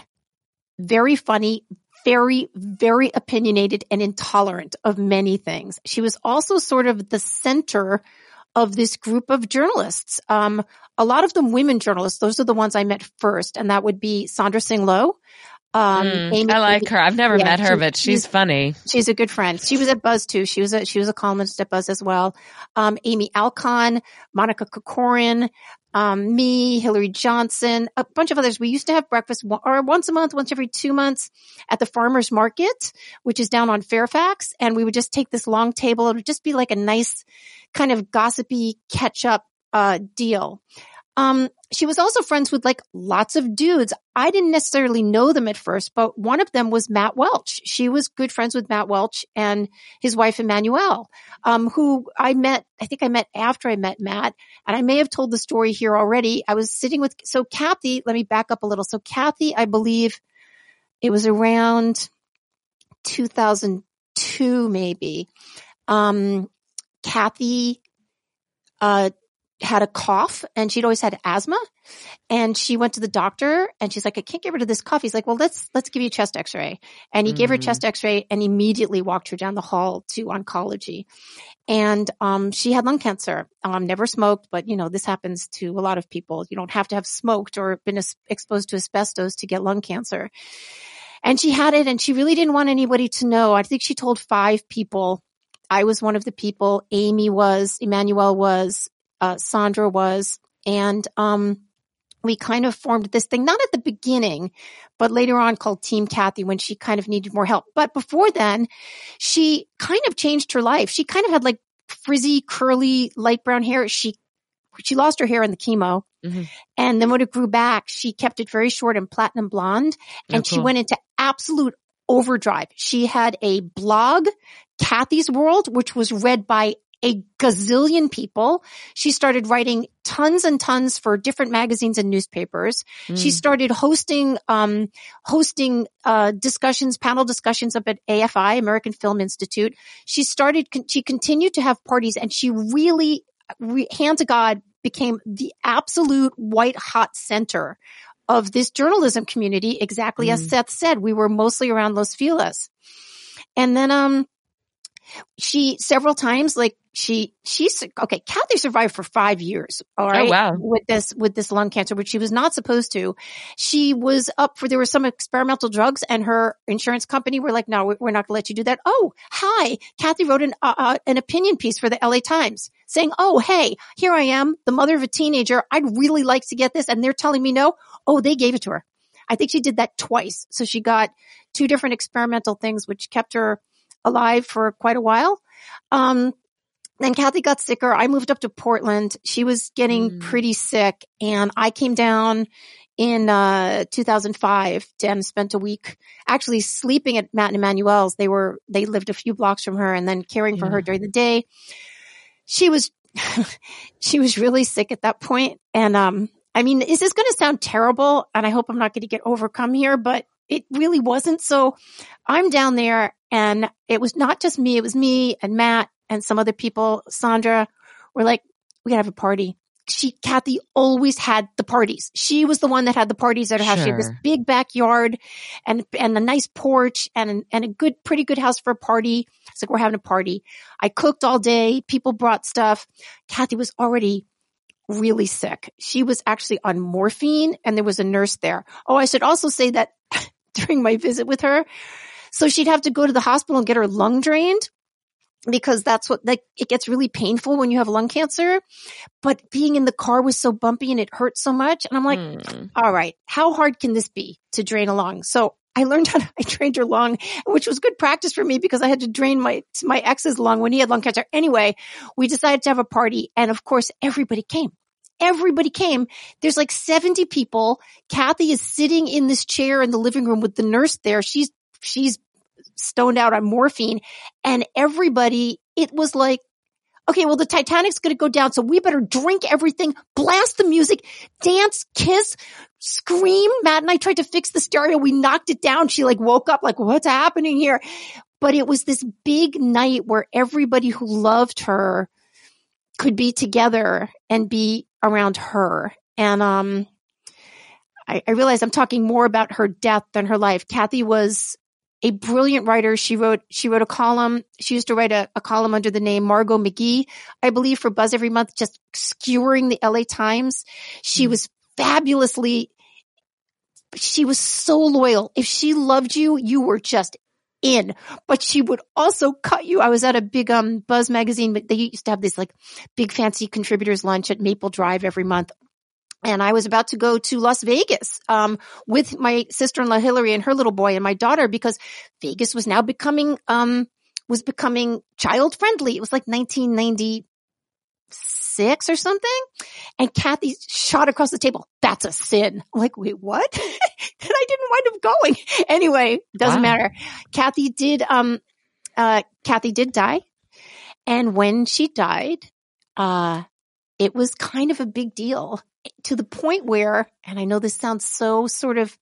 very funny, very, very opinionated and intolerant of many things. She was also sort of the center of this group of journalists. Um, a lot of them women journalists. Those are the ones I met first, and that would be Sandra Tsing Loh. Um, mm, Amy, I like her. I've never yeah, met her, she, but she's, she's, funny. She's a good friend. She was at Buzz too. She was a she was a columnist at Buzz as well. Um, Amy Alkon, Monica Corcoran, um, me, Hillary Johnson, a bunch of others. We used to have breakfast or once a month, once every two months at the farmers market, which is down on Fairfax. And we would just take this long table. It would just be like a nice kind of gossipy catch up, uh, deal. Um, she was also friends with like lots of dudes. I didn't necessarily know them at first, but one of them was Matt Welch. She was good friends with Matt Welch and his wife Emmanuelle, um, who I met, I think I met after I met Matt. And I may have told the story here already. I was sitting with, so Kathy, let me back up a little. So Kathy, I believe it was around 2002, maybe. Um, Kathy, uh, had a cough and she'd always had asthma and she went to the doctor and she's like, I can't get rid of this cough. He's like, well, let's, let's give you a chest x-ray. And he mm. gave her a chest mm. x-ray and immediately walked her down the hall to oncology. And, um, she had lung cancer, um, never smoked, but you know, this happens to a lot of people. You don't have to have smoked or been exposed to asbestos to get lung cancer. And she had it and she really didn't want anybody to know. I think she told five people I was one of the people. Amy was, Emmanuel was, uh, Sandra was. And, um, we kind of formed this thing, not at the beginning, but later on called Team Kathy when she kind of needed more help. But before then, she kind of changed her life. She kind of had like frizzy, curly, light brown hair. She, she lost her hair in the chemo. Mm-hmm. And then when it grew back, she kept it very short and platinum blonde. And oh, cool. she went into absolute overdrive. She had a blog, Kathy's World, which was read by a gazillion people. She started writing tons and tons for different magazines and newspapers. Mm. She started hosting, um, hosting, uh, discussions, panel discussions up at AFI, American Film Institute. She started, she continued to have parties and she really, re, hand to God, became the absolute white hot center of this journalism community. Exactly mm. as Seth said, we were mostly around Los Feliz. And then, um, she several times like she she's okay kathy survived for five years all oh, oh, wow. with this with this lung cancer which she was not supposed to. She was up for there were some experimental drugs and her insurance company were like no we're not going to let you do that. Oh hi. Kathy wrote an uh, uh, an opinion piece for the la times saying oh hey here i am the mother of a teenager. I'd really like to get this. And they're telling me no. Oh they gave it to her. I think she did that twice. So she got two different experimental things, which kept her alive for quite a while. Um, then Kathy got sicker. I moved up to Portland. She was getting mm. pretty sick and I came down in uh, 2005 and spent a week actually sleeping at Matt and Emmanuelle's. They were they lived a few blocks from her and then caring for her during the day. She was she was really sick at that point and um I mean, is this going to sound terrible? And I hope I'm not going to get overcome here, but it really wasn't. So I'm down there and it was not just me. It was me and Matt and some other people. Sandra were like, we gotta have a party she, Kathy always had the parties. She was the one that had the parties at her house. She had this big backyard and, and a nice porch and, and a good, pretty good house for a party. It's like, we're having a party. I cooked all day. People brought stuff. Kathy was already really sick. She was actually on morphine and there was a nurse there. Oh, I should also say that during my visit with her, so she'd have to go to the hospital and get her lung drained because that's what like it gets really painful when you have lung cancer. But being in the car was so bumpy and it hurt so much. And I'm like, mm. all right, how hard can this be to drain a lung? So I learned how to, I drained her lung, which was good practice for me because I had to drain my, my ex's lung when he had lung cancer. Anyway, we decided to have a party. And of course, everybody came. Everybody came. There's like 70 people. Kathy is sitting in this chair in the living room with the nurse there. She's, she's stoned out on morphine and everybody, it was like, okay, well, the Titanic's going to go down. So we better drink everything, blast the music, dance, kiss, scream. Matt and I tried to fix the stereo. We knocked it down. She like woke up like, what's happening here? But it was this big night where everybody who loved her could be together and be around her. And, um, I, I realize I'm talking more about her death than her life. Kathy was a brilliant writer. She wrote, she wrote a column. She used to write a, a, column under the name Margot McGee, I believe for Buzz every month, just skewering the LA Times. She mm. was fabulously, she was so loyal. If she loved you, you were just in, but she would also cut you. I was at a big, um, Buzz magazine, but they used to have this like big fancy contributors lunch at Maple Drive every month and I was about to go to Las Vegas um, with my sister-in-law Hillary and her little boy and my daughter because Vegas was now becoming um, was becoming child friendly. It was like 1996 or something, and Kathy shot across the table. That's a sin. I'm like, wait, what? and I didn't wind up going. Anyway, doesn't wow. matter. Kathy did. Um, uh, Kathy did die, and when she died, uh, it was kind of a big deal to the point where, and I know this sounds so sort of,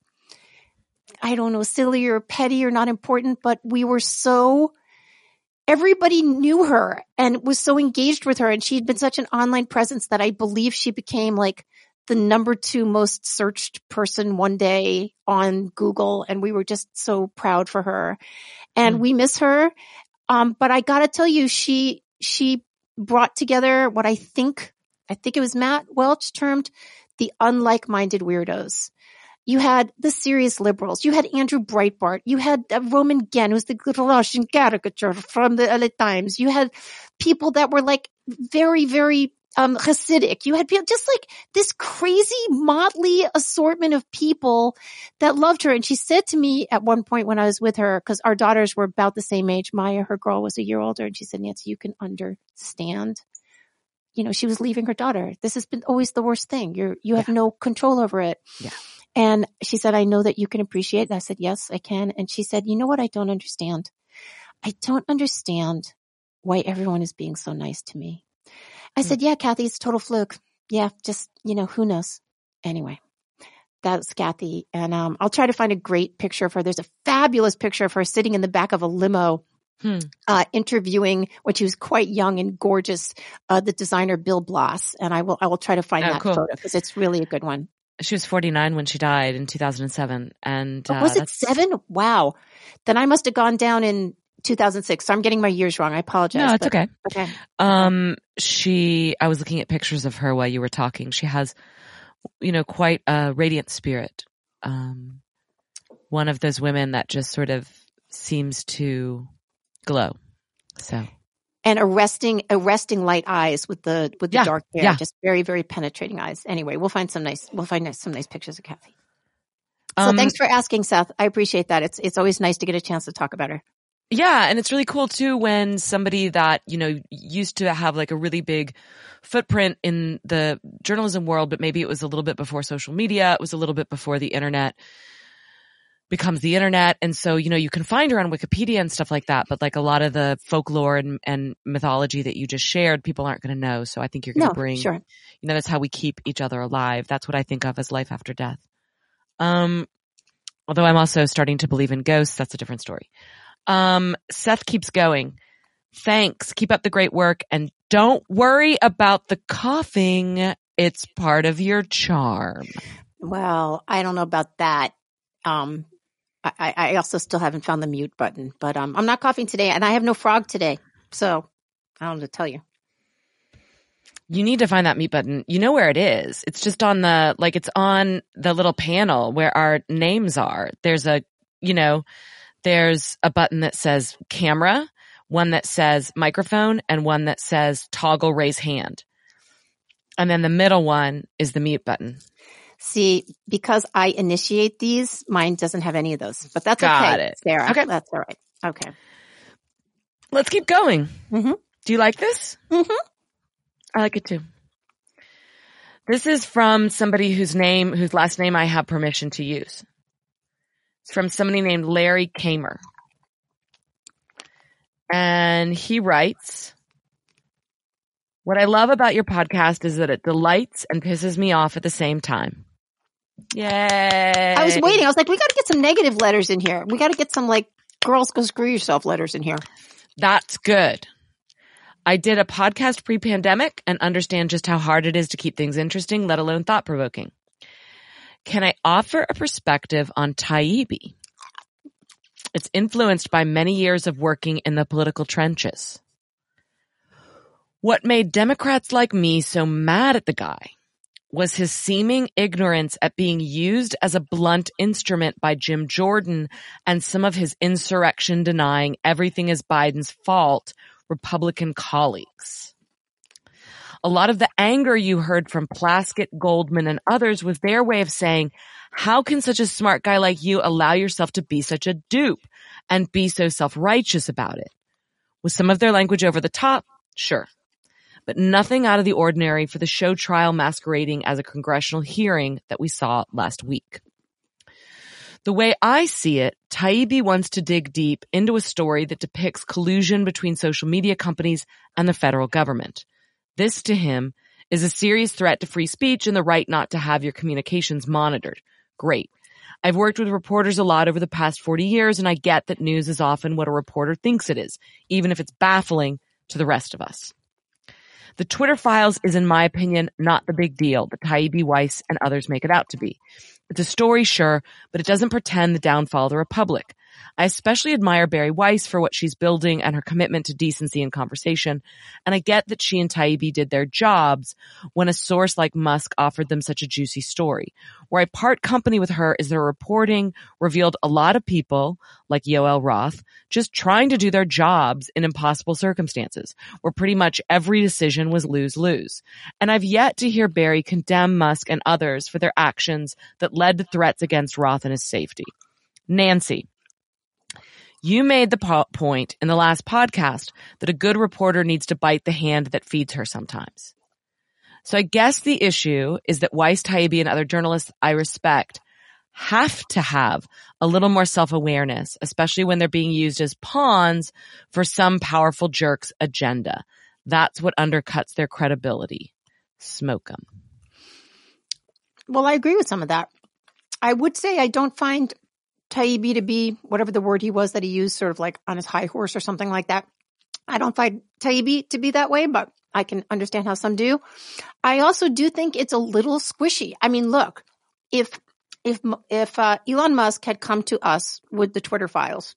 I don't know, silly or petty or not important, but we were so, everybody knew her and was so engaged with her. And she had been such an online presence that I believe she became like the number two most searched person one day on Google. And we were just so proud for her and mm. we miss her. Um, but I gotta tell you, she, she brought together what I think I think it was Matt Welch termed the unlike minded weirdos. You had the serious liberals. You had Andrew Breitbart. You had uh, Roman Genn, who's the Russian caricature from the LA Times. You had people that were like very, very um, Hasidic. You had people just like this crazy motley assortment of people that loved her. And she said to me at one point when I was with her, because our daughters were about the same age. Maya, her girl, was a year older, and she said, "Nancy, you can understand you know, she was leaving her daughter. This has been always the worst thing. You're, you have yeah. no control over it. Yeah. And she said, I know that you can appreciate. I said, yes, I can. And she said, you know what? I don't understand. I don't understand why everyone is being so nice to me. I mm said, yeah, Kathy, it's total fluke. Yeah. Just, you know, who knows? Anyway, that's Kathy. And, um, I'll try to find a great picture of her. There's a fabulous picture of her sitting in the back of a limo Hmm. Uh, interviewing when she was quite young and gorgeous, uh, the designer Bill Blass, and I will I will try to find oh, that cool. photo because it's really a good one. She was 49 when she died in 2007, and oh, was it seven? Wow, then I must have gone down in 2006. So I'm getting my years wrong. I apologize. No, it's okay. Okay. Um, she, I was looking at pictures of her while you were talking. She has, you know, quite a radiant spirit. Um, one of those women that just sort of seems to glow. So and arresting arresting light eyes with the with the yeah, dark hair, yeah. just very very penetrating eyes. Anyway, we'll find some nice we'll find some nice pictures of Kathy. So Um, thanks for asking, Seth. I appreciate that. It's it's always nice to get a chance to talk about her. Yeah, and it's really cool too when somebody that, you know, used to have like a really big footprint in the journalism world, but maybe it was a little bit before social media, it was a little bit before the internet becomes the internet. And so, you know, you can find her on Wikipedia and stuff like that, but like a lot of the folklore and, and mythology that you just shared, people aren't going to know. So I think you're going to No, bring, sure. you know, that's how we keep each other alive. That's what I think of as life after death. Um, although I'm also starting to believe in ghosts. That's a different story. Um, Seth keeps going. Thanks. Keep up the great work and don't worry about the coughing. It's part of your charm. Well, I don't know about that. Um, I, I also still haven't found the mute button, but um, I'm not coughing today, and I have no frog today, so I don't know to tell you. You need to find that mute button. You know where it is. It's just on the, like it's on the little panel where our names are. There's a, you know, there's a button that says camera, one that says microphone, and one that says toggle raise hand. And then the middle one is the mute button. See, because I initiate these, mine doesn't have any of those, but that's Got okay, it. Sarah. Okay. that's all right. Okay. Let's keep going. Mhm. Do you like this? Mhm. I like it too. This is from somebody whose name, whose last name I have permission to use. It's from somebody named Larry Kamer. And he writes, what I love about your podcast is that it delights and pisses me off at the same time. Yay. I was waiting. I was like, we got to get some negative letters in here. We got to get some like "girls go screw yourself" letters in here. That's good. I did a podcast pre-pandemic and understand just how hard it is to keep things interesting, let alone thought-provoking. Can I offer a perspective on Taibbi? It's influenced by many years of working in the political trenches. What made Democrats like me so mad at the guy was his seeming ignorance at being used as a blunt instrument by Jim Jordan and some of his insurrection denying everything is Biden's fault Republican colleagues. A lot of the anger you heard from Plaskett, Goldman, and others was their way of saying, how can such a smart guy like you allow yourself to be such a dupe and be so self-righteous about it? Was some of their language over the top? Sure. But nothing out of the ordinary for the show trial masquerading as a congressional hearing that we saw last week. The way I see it, Taibbi wants to dig deep into a story that depicts collusion between social media companies and the federal government. This to him is a serious threat to free speech and the right not to have your communications monitored. Great. I've worked with reporters a lot over the past 40 years and I get that news is often what a reporter thinks it is, even if it's baffling to the rest of us. The Twitter files is, in my opinion, not the big deal that Taibbi Weiss and others make it out to be. It's a story, sure, but it doesn't pretend the downfall of the Republic. I especially admire Bari Weiss for what she's building and her commitment to decency and conversation. And I get that she and Taibbi did their jobs when a source like Musk offered them such a juicy story. Where I part company with her is their reporting revealed a lot of people, like Yoel Roth, just trying to do their jobs in impossible circumstances, where pretty much every decision was lose-lose. And I've yet to hear Bari condemn Musk and others for their actions that led to threats against Roth and his safety. Nancy, you made the po- point in the last podcast that a good reporter needs to bite the hand that feeds her sometimes. So I guess the issue is that Weiss, Taibbi, and other journalists I respect have to have a little more self-awareness, especially when they're being used as pawns for some powerful jerk's agenda. That's what undercuts their credibility. Smoke them. Well, I agree with some of that. I would say I don't find Taibbi to be whatever the word he was that he used, sort of like on his high horse or something like that. I don't find Taibbi to be that way, but I can understand how some do. I also do think it's a little squishy. I mean, look, if if if uh, Elon Musk had come to us with the Twitter files,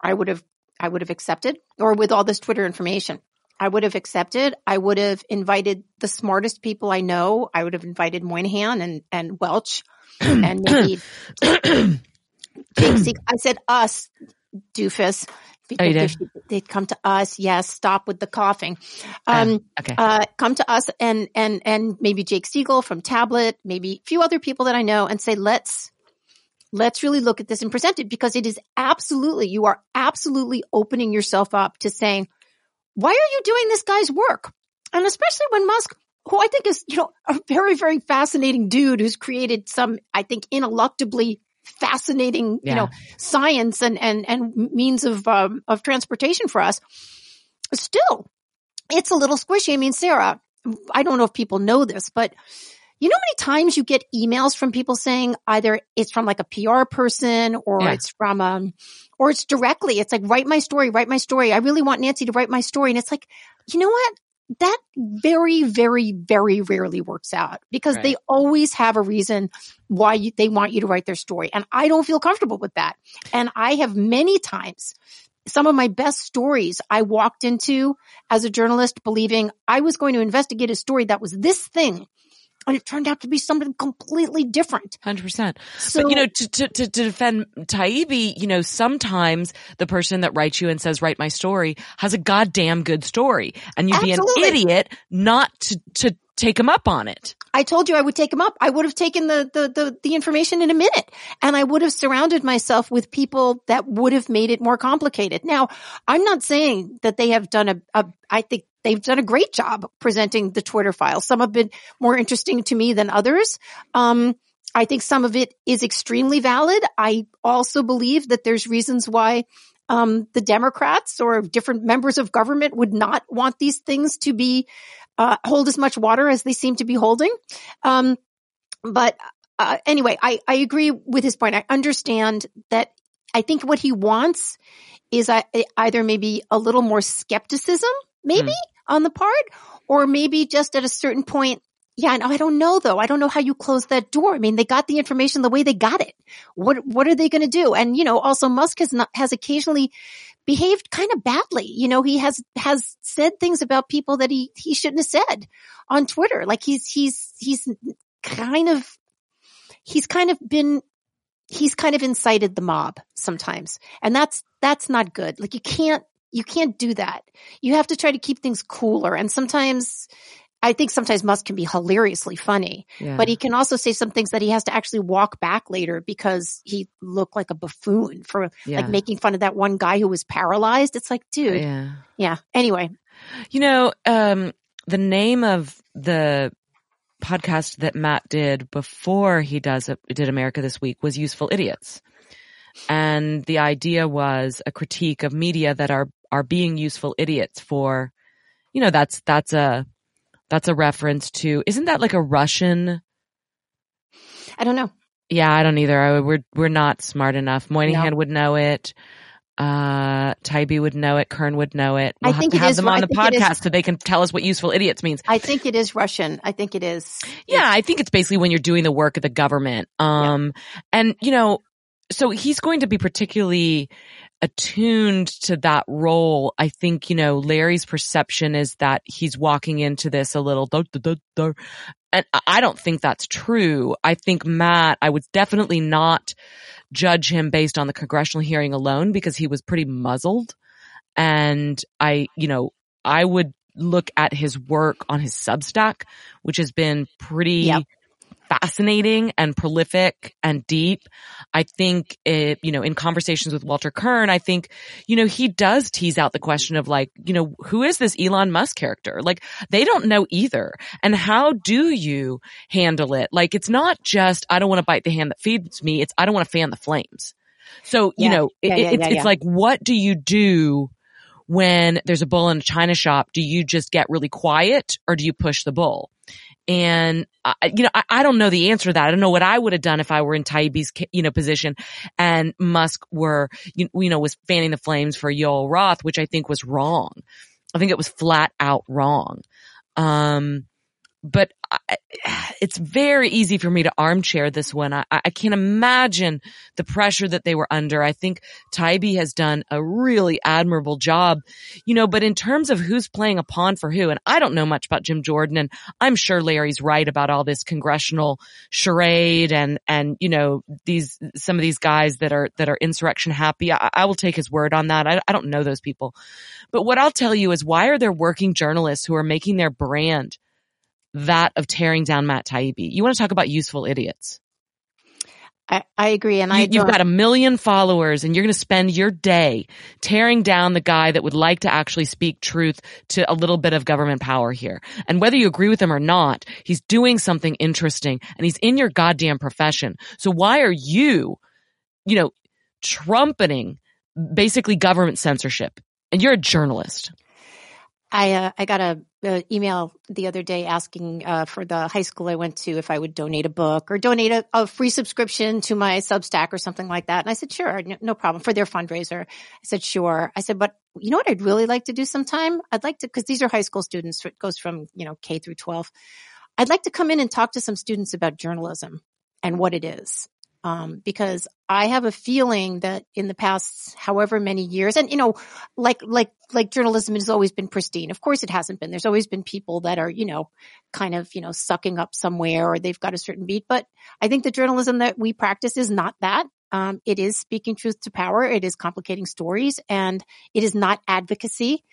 I would have I would have accepted, or with all this Twitter information. I would have accepted. I would have invited the smartest people I know. I would have invited Moynihan and, and Welch and maybe Jake Sieg- I said us, doofus. Because Oh, they should- they'd come to us. Yes, stop with the coughing. Um, okay. uh, come to us and, and, and maybe Jake Siegel from Tablet, maybe a few other people that I know and say, let's, let's really look at this and present it because it is absolutely, you are absolutely opening yourself up to saying, why are you doing this guy's work? And especially when Musk, who I think is, you know, a very, very fascinating dude who's created some, I think, ineluctably fascinating, yeah. you know, science and, and, and means of, um, of transportation for us. Still, it's a little squishy. I mean, Sarah, I don't know if people know this, but you know how many times you get emails from people saying either it's from like a PR person or yeah. it's from um or it's directly. It's like write my story, write my story. I really want Nancy to write my story. And it's like, you know what? That very, very, very rarely works out because right. they always have a reason why you, they want you to write their story. And I don't feel comfortable with that. And I have many times some of my best stories I walked into as a journalist believing I was going to investigate a story that was this thing and it turned out to be something completely different. Hundred percent. So, but you know, to, to, to defend Taibbi, you know, sometimes the person that writes you and says, write my story has a goddamn good story and you'd absolutely. be an idiot not to, to take him up on it. I told you I would take him up. I would have taken the, the, the, the, information in a minute and I would have surrounded myself with people that would have made it more complicated. Now, I'm not saying that they have done a, a I think they've done a great job presenting the Twitter files. Some have been more interesting to me than others. Um, I think some of it is extremely valid. I also believe that there's reasons why um, the Democrats or different members of government would not want these things to be uh, hold as much water as they seem to be holding. Um, but uh, anyway, I, I agree with his point. I understand that. I think what he wants is uh, either maybe a little more skepticism, maybe mm. on the part, or maybe just at a certain point. Yeah, and I don't know though. I don't know how you close that door. I mean, they got the information the way they got it. What what are they going to do? And you know, also Musk has not has occasionally behaved kind of badly. You know, he has, has said things about people that he, he shouldn't have said on Twitter. Like he's, he's, he's kind of, he's kind of been, he's kind of incited the mob sometimes. And that's, that's not good. Like you can't, you can't do that. You have to try to keep things cooler. And sometimes I think sometimes Musk can be hilariously funny, yeah. but he can also say some things that he has to actually walk back later because he looked like a buffoon for yeah. like making fun of that one guy who was paralyzed. It's like, dude, yeah. yeah. Anyway, you know, um, the name of the podcast that Matt did before he does did America this week was Useful Idiots. And the idea was a critique of media that are are being useful idiots for you know that's that's a that's a reference to, isn't that like a Russian? I don't know. Yeah, I don't either. I, we're, we're not smart enough. Moynihan no. would know it. Uh, Taibbi would know it. Kirn would know it. We'll I think have, have them on the podcast so they can tell us what useful idiots means. I think it is Russian. I think it is. Yeah, I think it's basically when you're doing the work of the government. Um, yeah. and you know, so he's going to be particularly attuned to that role. I think, you know, Larry's perception is that he's walking into this a little, duh, duh, duh, and I don't think that's true. I think Matt, I would definitely not judge him based on the congressional hearing alone because he was pretty muzzled. And I, you know, I would look at his work on his Substack, which has been pretty yep fascinating and prolific and deep. I think it, you know, in conversations with Walter Kirn, I think, you know, he does tease out the question of like, you know, who is this Elon Musk character? Like they don't know either. And how do you handle it? Like it's not just, I don't want to bite the hand that feeds me. It's, I don't want to fan the flames. So, you know, yeah, it, yeah, it's, it's like, what do you do when there's a bull in a china shop? Do you just get really quiet or do you push the bull? And, you know, I, I, don't know the answer to that. I don't know what I would have done if I were in Taibbi's, you know, position and Musk were, you, you know, was fanning the flames for Yoel Roth, which I think was wrong. I think it was flat out wrong. Um, but I, it's very easy for me to armchair this one. I, I, can't imagine the pressure that they were under. I think Taibbi has done a really admirable job, you know, but in terms of who's playing a pawn for who, and I don't know much about Jim Jordan and I'm sure Larry's right about all this congressional charade and, and, you know, these, some of these guys that are, that are insurrection happy. I, I will take his word on that. I, I don't know those people, but what I'll tell you is why are there working journalists who are making their brand that of tearing down Matt Taibbi. You want to talk about useful idiots. I, I agree. And I you, have got a million followers and you're going to spend your day tearing down the guy that would like to actually speak truth to a little bit of government power here. And whether you agree with him or not, he's doing something interesting and he's in your goddamn profession. So why are you, you know, trumpeting basically government censorship? And you're a journalist. I uh, I got a, a, email the other day asking uh, for the high school I went to if I would donate a book or donate a, a, free subscription to my Substack or something like that. And I said, sure, no, no problem for their fundraiser. I said, sure. I said, but you know what I'd really like to do sometime? I'd like to, cause these are high school students. So it goes from, you know, K through 12. I'd like to come in and talk to some students about journalism and what it is um, because I have a feeling that in the past, however many years, and you know, like like like journalism has always been pristine. Of course, it hasn't been. There's always been people that are, you know, kind of you know sucking up somewhere, or they've got a certain beat. But I think the journalism that we practice is not that. Um, it is speaking truth to power. It is complicating stories, and it is not advocacy.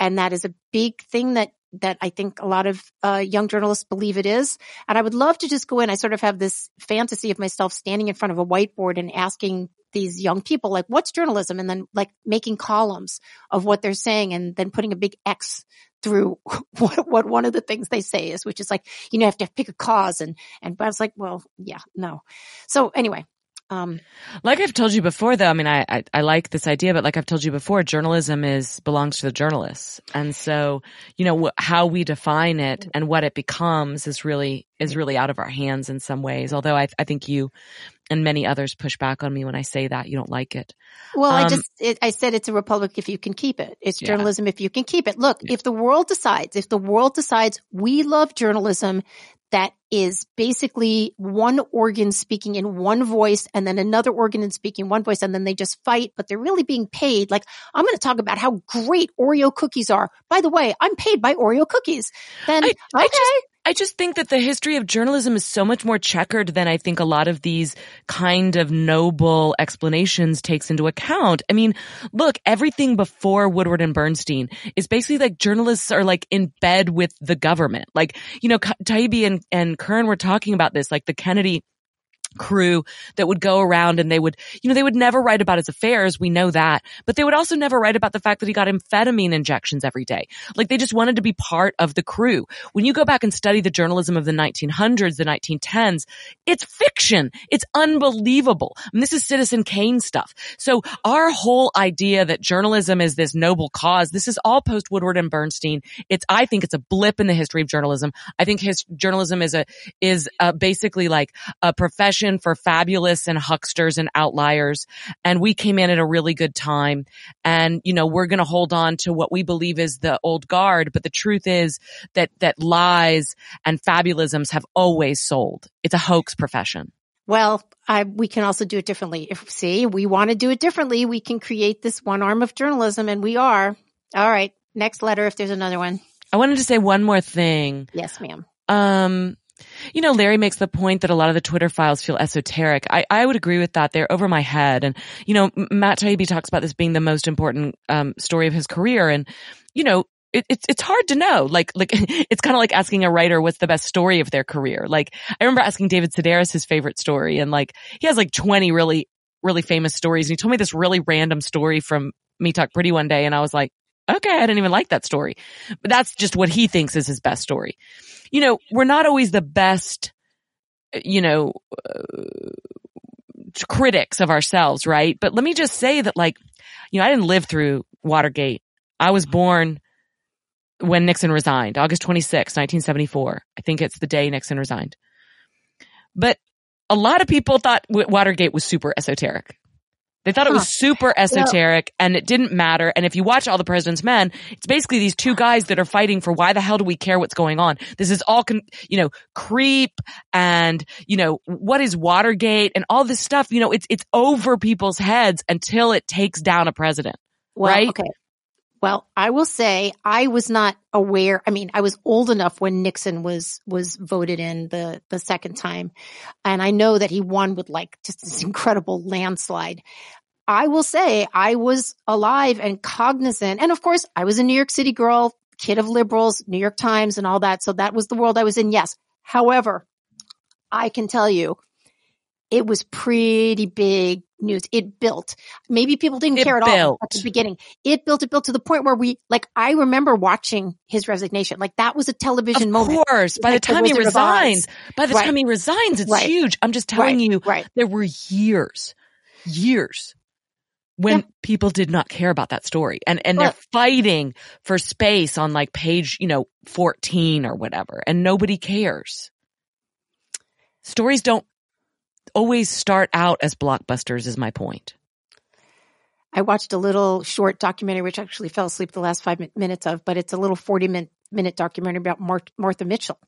And that is a big thing that that I think a lot of uh, young journalists believe it is. And I would love to just go in. I sort of have this fantasy of myself standing in front of a whiteboard and asking these young people, like, what's journalism? And then like making columns of what they're saying and then putting a big X through what, what one of the things they say is, which is like, you know, you have to pick a cause. And, and but I was like, well, yeah, no. So anyway, um, like I've told you before, though, I mean, I, I, I like this idea, but like I've told you before, journalism is belongs to the journalists, and so you know wh- how we define it and what it becomes is really is really out of our hands in some ways. Although I I think you and many others push back on me when I say that you don't like it. Well, um, I just it, I said it's a republic if you can keep it. It's journalism yeah. if you can keep it. Look, yeah. if the world decides, if the world decides we love journalism, that is basically one organ speaking in one voice and then another organ and speaking one voice and then they just fight, but they're really being paid. Like I'm going to talk about how great Oreo cookies are. By the way, I'm paid by Oreo cookies. Then I, okay. I just, I just think that the history of journalism is so much more checkered than I think a lot of these kind of noble explanations takes into account. I mean, look, everything before Woodward and Bernstein is basically like journalists are like in bed with the government. Like, you know, Taibbi and, and Kirn were talking about this, like the Kennedy crew that would go around and they would, you know, they would never write about his affairs. We know that, but they would also never write about the fact that he got amphetamine injections every day. Like they just wanted to be part of the crew. When you go back and study the journalism of the 1900s, the 1910s, it's fiction. It's unbelievable. This is Citizen Kane stuff. So our whole idea that journalism is this noble cause, this is all post Woodward and Bernstein. It's, I think it's a blip in the history of journalism. I think his journalism is a, is a basically like a profession for fabulous and hucksters and outliers. And we came in at a really good time. And, you know, we're going to hold on to what we believe is the old guard. But the truth is that, that lies and fabulisms have always sold. It's a hoax profession. Well, I, we can also do it differently. If see, we want to do it differently, we can create this one arm of journalism and we are. All right. Next letter if there's another one. I wanted to say one more thing. Yes, ma'am. Um, you know, Larry makes the point that a lot of the Twitter files feel esoteric. I, I would agree with that. They're over my head. And, you know, Matt Taibbi talks about this being the most important, um, story of his career. And, you know, it, it's it's hard to know. Like like it's kind of like asking a writer what's the best story of their career. Like I remember asking David Sedaris his favorite story, and like he has like twenty really really famous stories. And he told me this really random story from Me Talk Pretty one day, and I was like, okay, I didn't even like that story, but that's just what he thinks is his best story you know, we're not always the best, you know, uh, critics of ourselves, right? But let me just say that like, you know, I didn't live through Watergate. I was born when Nixon resigned, August 26, 1974. I think it's the day Nixon resigned. But a lot of people thought Watergate was super esoteric. They thought huh. it was super esoteric well, and it didn't matter. And if you watch All the President's Men, it's basically these two guys that are fighting for why the hell do we care what's going on? This is all, con- you know, creep and, you know, what is Watergate and all this stuff. You know, it's, it's over people's heads until it takes down a president. Well, right? Okay. Well, I will say I was not aware. I mean, I was old enough when Nixon was, was voted in the, the second time. And I know that he won with like just this incredible landslide. I will say I was alive and cognizant. And of course, I was a New York City girl, kid of liberals, New York Times and all that. So that was the world I was in. Yes. However, I can tell you it was pretty big news. It built. Maybe people didn't It care at all at the beginning. It built, it built to the point where we, like, I remember watching his resignation. Like that was a television Of moment. Of course, by the like the time he Wizard resigns, by the Right. time he resigns, it's Right. huge. I'm just telling Right, you, right. there were years, years when Yeah. people did not care about that story and, and Well- they're fighting for space on like page, you know, 14 or whatever and nobody cares. Stories don't always start out as blockbusters is my point. I watched a little short documentary, which I actually fell asleep the last five minutes of, but it's a little 40 min- minute documentary about Mar- Martha Mitchell,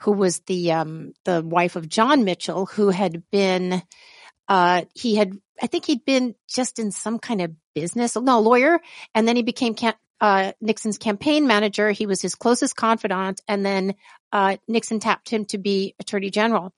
who was the, um, the wife of John Mitchell, who had been, uh, he had, I think he'd been just in some kind of business, no, lawyer. And then he became, cam- uh, Nixon's campaign manager. He was his closest confidant. And then, uh, Nixon tapped him to be attorney general.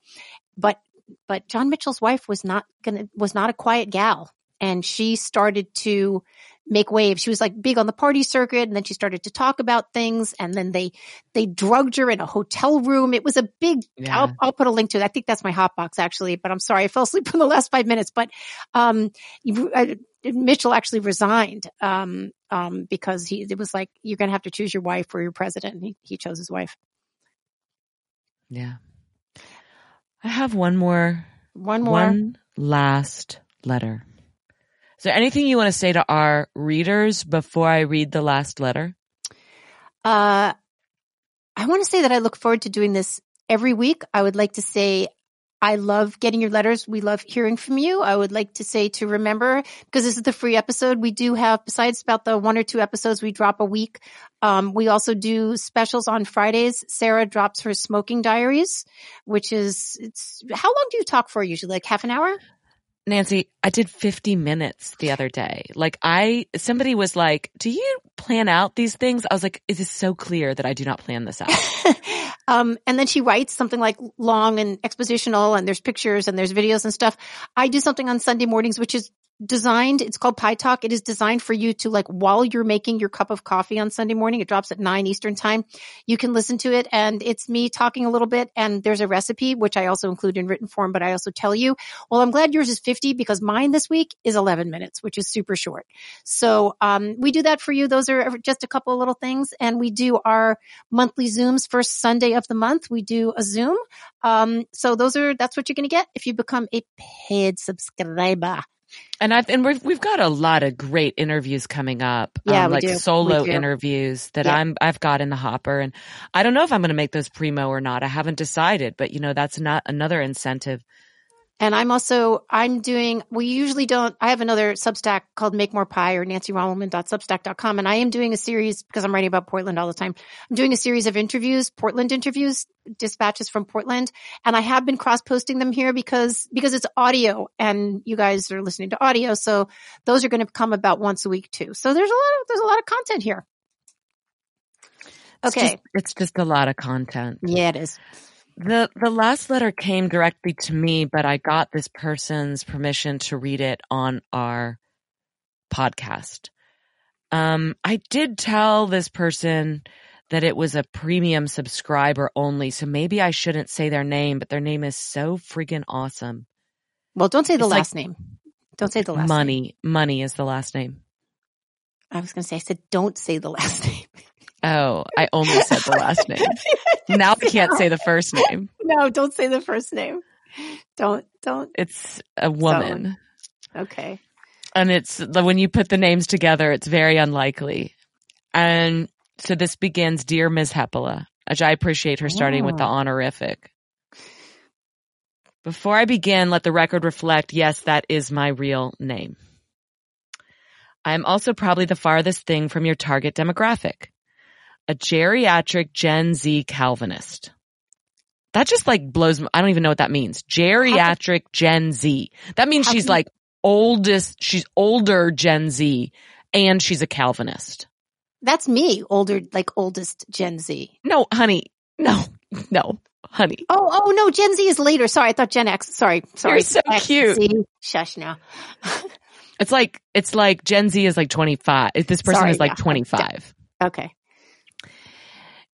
But, but John Mitchell's wife was not gonna, was not a quiet gal and she started to make waves. She was like big on the party circuit and then she started to talk about things and then they, they drugged her in a hotel room. It was a big, Yeah. I'll, I'll put a link to it. I think that's my hot box actually, but I'm sorry. I fell asleep in the last five minutes, but, um, I- Mitchell actually resigned, um, um, because he, it was like, you're going to have to choose your wife or your president. And he, he chose his wife. Yeah. I have one more One more. One last letter. Is there anything you want to say to our readers before I read the last letter? Uh, I want to say that I look forward to doing this every week. I would like to say I love getting your letters. We love hearing from you. I would like to say to remember, because this is the free episode, we do have, besides about the one or two episodes we drop a week, um, we also do specials on Fridays. Sarah drops her smoking diaries, which is, it's, how long do you talk for usually? Like half an hour? Nancy, I did 50 minutes the other day. Like I, somebody was like, do you plan out these things? I was like, it is so clear that I do not plan this out. um, and then she writes something like long and expositional and there's pictures and there's videos and stuff. I do something on Sunday mornings, which is designed, it's called Pie Talk. It is designed for you to like while you're making your cup of coffee on Sunday morning. It drops at nine Eastern time. You can listen to it and it's me talking a little bit and there's a recipe, which I also include in written form, but I also tell you, well, I'm glad yours is 50 because mine this week is 11 minutes, which is super short. So, um, we do that for you. Those are just a couple of little things and we do our monthly Zooms first Sunday of the month. We do a Zoom. Um, so those are, that's what you're going to get if you become a paid subscriber. And I've, and we've, we've got a lot of great interviews coming up. Yeah, um, like do. solo interviews that Yeah. I'm, I've got in the hopper. And I don't know if I'm going to make those primo or not. I haven't decided, but you know, that's not another incentive. And I'm also, I'm doing, we usually don't, I have another Substack called Make More Pie or nancyrommelmann.substack.com. And I am doing a series because I'm writing about Portland all the time. I'm doing a series of interviews, Portland interviews, dispatches from Portland. And I have been cross posting them here because, because it's audio and you guys are listening to audio. So those are going to come about once a week too. So there's a lot of, there's a lot of content here. It's Okay. just- it's just a lot of content. yeah, it is. The the last letter came directly to me, but I got this person's permission to read it on our podcast. Um, I did tell this person that it was a premium subscriber only, so maybe I shouldn't say their name, but their name is so friggin' awesome. Well, don't say the It's like last name. Don't say the last name. Money, money is the last name. I was going to say, I said, don't say the last name. Oh, I only said the last name. Now I can't say the first name. No, don't say the first name. Don't, don't. It's a woman. Okay. and it's when you put the names together, it's very unlikely. And so this begins, dear Ms. Hepola, which I appreciate her starting with the Oh. honorific. Before I begin, let the record reflect, yes, that is my real name. I am also probably the farthest thing from your target demographic. A geriatric Gen Z Calvinist. That just like blows, I don't even know what that means. Geriatric Gen Z. That means she's like oldest, she's older Gen Z and she's a Calvinist. That's me, older, like oldest Gen Z. No, honey. No, no, honey. Oh, oh no, Gen Z is later. Sorry, I thought Gen X. Sorry, sorry. You're so X, cute. Z. Shush now. It's like, it's like Gen Z is like 25. This person Sorry, is like yeah. 25. Okay.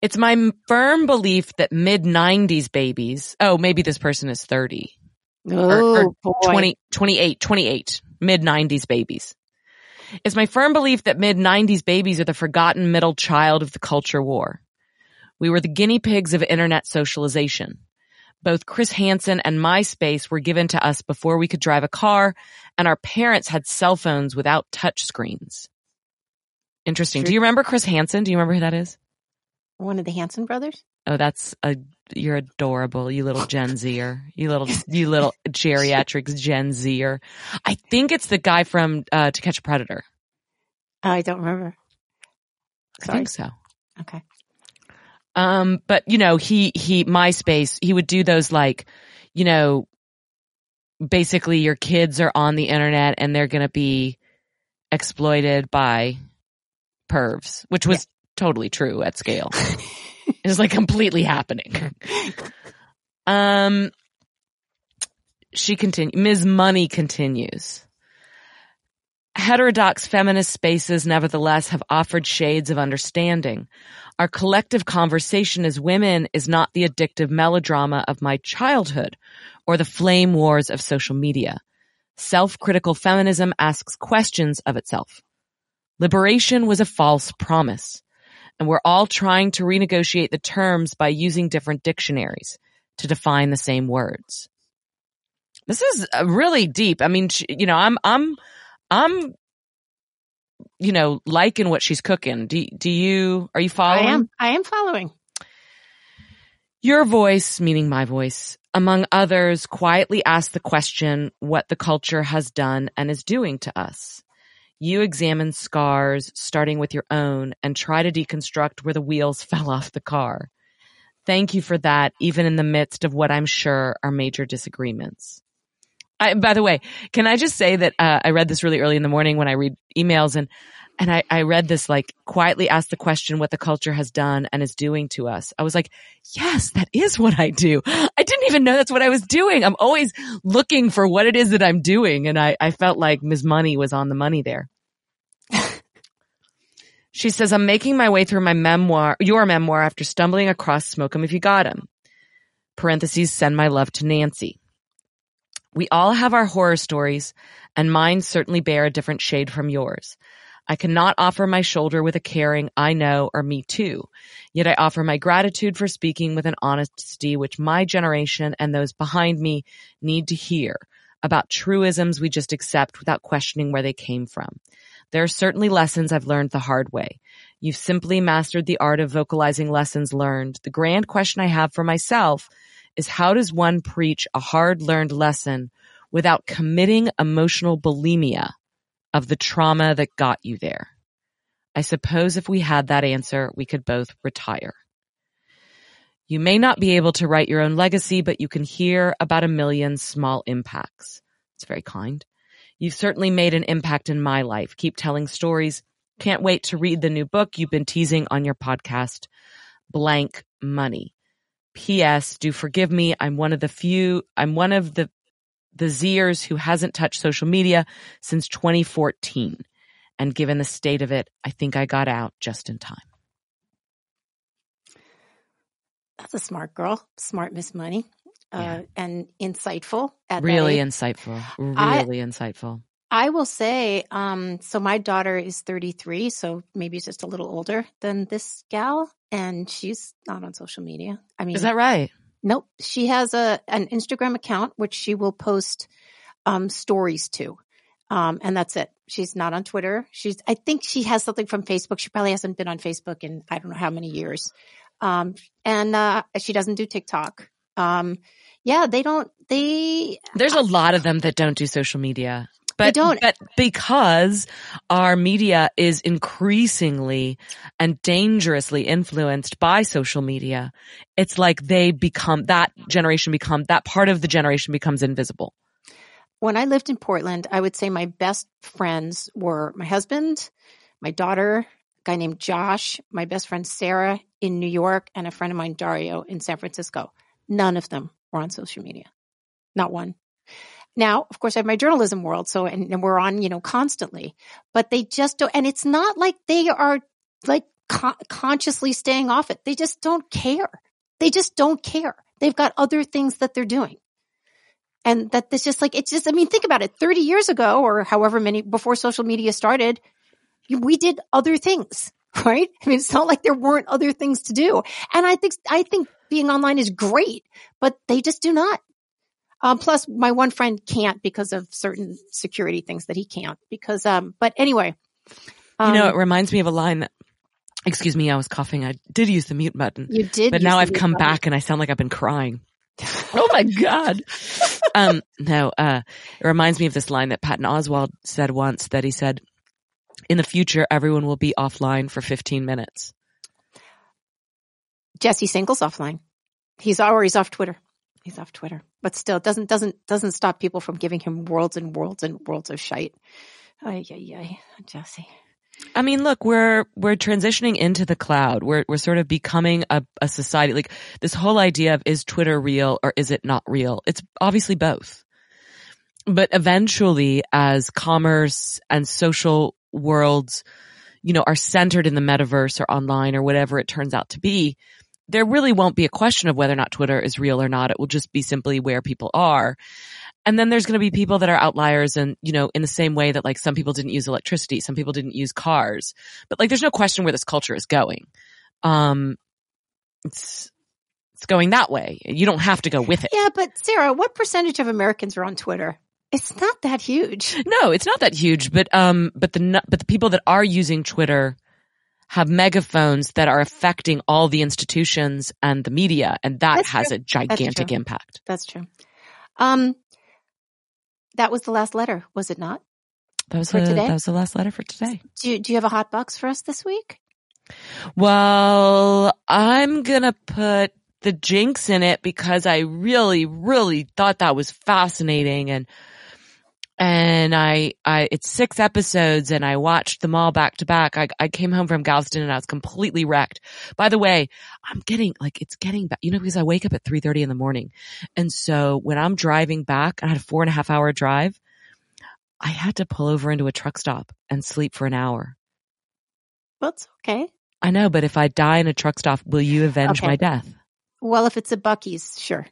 It's my firm belief that mid 90s babies, oh, maybe this person is 30. Oh, boy. 20, 28, 28, mid 90s babies. It's my firm belief that mid 90s babies are the forgotten middle child of the culture war. We were the guinea pigs of internet socialization. Both Chris Hansen and MySpace were given to us before we could drive a car, and our parents had cell phones without touch screens. Interesting. Do you remember Chris Hansen? Do you remember who that is? One of the Hanson brothers? Oh, that's a you're adorable, you little Gen Zer, you little you little geriatrics Gen Zer. I think it's the guy from uh, To Catch a Predator. I don't remember. I think so. Okay. Um, but you know, he he MySpace, he would do those like, you know, basically your kids are on the internet and they're gonna be exploited by pervs, which was totally true at scale. it's like completely happening. Um, she continues, Ms. Money continues. Heterodox feminist spaces nevertheless have offered shades of understanding. Our collective conversation as women is not the addictive melodrama of my childhood or the flame wars of social media. Self-critical feminism asks questions of itself. Liberation was a false promise, and we're all trying to renegotiate the terms by using different dictionaries to define the same words. This is uh, really deep. I mean, you know, I'm, I'm, I'm, you know, liking what she's cooking. Do, do you, are you following? I am. I am following. Your voice, meaning my voice, among others, quietly asked the question what the culture has done and is doing to us. You examine scars, starting with your own, and try to deconstruct where the wheels fell off the car. Thank you for that, even in the midst of what I'm sure are major disagreements. I, by the way, can I just say that uh, I read this really early in the morning when I read emails and and I, I read this like quietly ask the question what the culture has done and is doing to us. I was like, yes, that is what I do. I didn't even know that's what I was doing. I'm always looking for what it is that I'm doing. And I, I felt like Ms. Money was on the money there. she says, I'm making my way through my memoir, your memoir after stumbling across Smoke 'em if you got 'em. Parentheses, send my love to Nancy. We all have our horror stories and mine certainly bear a different shade from yours. I cannot offer my shoulder with a caring, I know, or me too. Yet I offer my gratitude for speaking with an honesty which my generation and those behind me need to hear about truisms we just accept without questioning where they came from. There are certainly lessons I've learned the hard way. You've simply mastered the art of vocalizing lessons learned. The grand question I have for myself is how does one preach a hard learned lesson without committing emotional bulimia of the trauma that got you there? I suppose if we had that answer, we could both retire. You may not be able to write your own legacy, but you can hear about a million small impacts. It's very kind. You've certainly made an impact in my life. Keep telling stories. Can't wait to read the new book you've been teasing on your podcast, Blank Money. P.S. Do forgive me. I'm one of the few, I'm one of the, the Zers who hasn't touched social media since 2014. And given the state of it, I think I got out just in time. That's a smart girl, smart Miss Money, uh, Yeah. and insightful. Really insightful. I- Really insightful. I will say, um, so my daughter is 33, so maybe just a little older than this gal, and she's not on social media. I mean, Is that right? Nope. She has a an Instagram account which she will post um, stories to, um, and that's it. She's not on Twitter. She's. I think she has something from Facebook. She probably hasn't been on Facebook in I don't know how many years, um, and uh, she doesn't do TikTok. Um, yeah, they don't. They There's a lot of them that don't do social media. But, don't. but because our media is increasingly and dangerously influenced by social media, it's like they become, that generation become, that part of the generation becomes invisible. when I lived in Portland, I would say my best friends were my husband, my daughter, a guy named Josh, my best friend Sarah in New York, and a friend of mine, Dario, in San Francisco. None of them were on social media. Not one. Now, of course, I have my journalism world, so and, and we're on, you know, constantly. But they just don't, and it's not like they are like con- consciously staying off it. They just don't care. They just don't care. They've got other things that they're doing. And that this just like, it's just, I mean, think about it. 30 years ago or however many before social media started, we did other things, right? I mean, it's not like there weren't other things to do. And I think, I think being online is great, but they just do not. Um, plus my one friend can't because of certain security things that he can't because, um, but anyway. Um, you know, it reminds me of a line that, excuse me, I was coughing. I did use the mute button. You did. But now I've come button. back and I sound like I've been crying. oh my God. um, no, uh, it reminds me of this line that Patton Oswalt said once that he said, in the future, everyone will be offline for 15 minutes. Jesse Singal's offline. He's always off Twitter. He's off Twitter, but still doesn't doesn't doesn't stop people from giving him worlds and worlds and worlds of shite. Ay, ay, ay, Jesse. I mean, look, we're we're transitioning into the cloud. We're we're sort of becoming a, a society. Like this whole idea of is Twitter real or is it not real? It's obviously both. But eventually, as commerce and social worlds, you know, are centered in the metaverse or online or whatever it turns out to be, there really won't be a question of whether or not Twitter is real or not. It will just be simply where people are. And then there's going to be people that are outliers and, you know, in the same way that like some people didn't use electricity, some people didn't use cars, but like there's no question where this culture is going. Um, it's, it's going that way. You don't have to go with it. Yeah, but Sarah, what percentage of Americans are on Twitter? It's not that huge. No, it's not that huge, but um, but the but the people that are using Twitter have megaphones that are affecting all the institutions and the media, and that That's has true. a gigantic That's impact. That's true. Um, that was the last letter, was it not? That was for the, today. That was the last letter for today. Do you, Do you have a hot box for us this week? Well, I'm gonna put the jinx in it because I really, really thought that was fascinating and and I, I, it's six episodes and I watched them all back to back. I, I came home from Galveston and I was completely wrecked. By the way, I'm getting, like, it's getting back, you know, because I wake up at 3.30 in the morning. And so when I'm driving back, I had a four and a half hour drive. I had to pull over into a truck stop and sleep for an hour. That's okay. I know, but if I die in a truck stop, will you avenge okay. my death? Well, if it's a Buc-ee's, sure.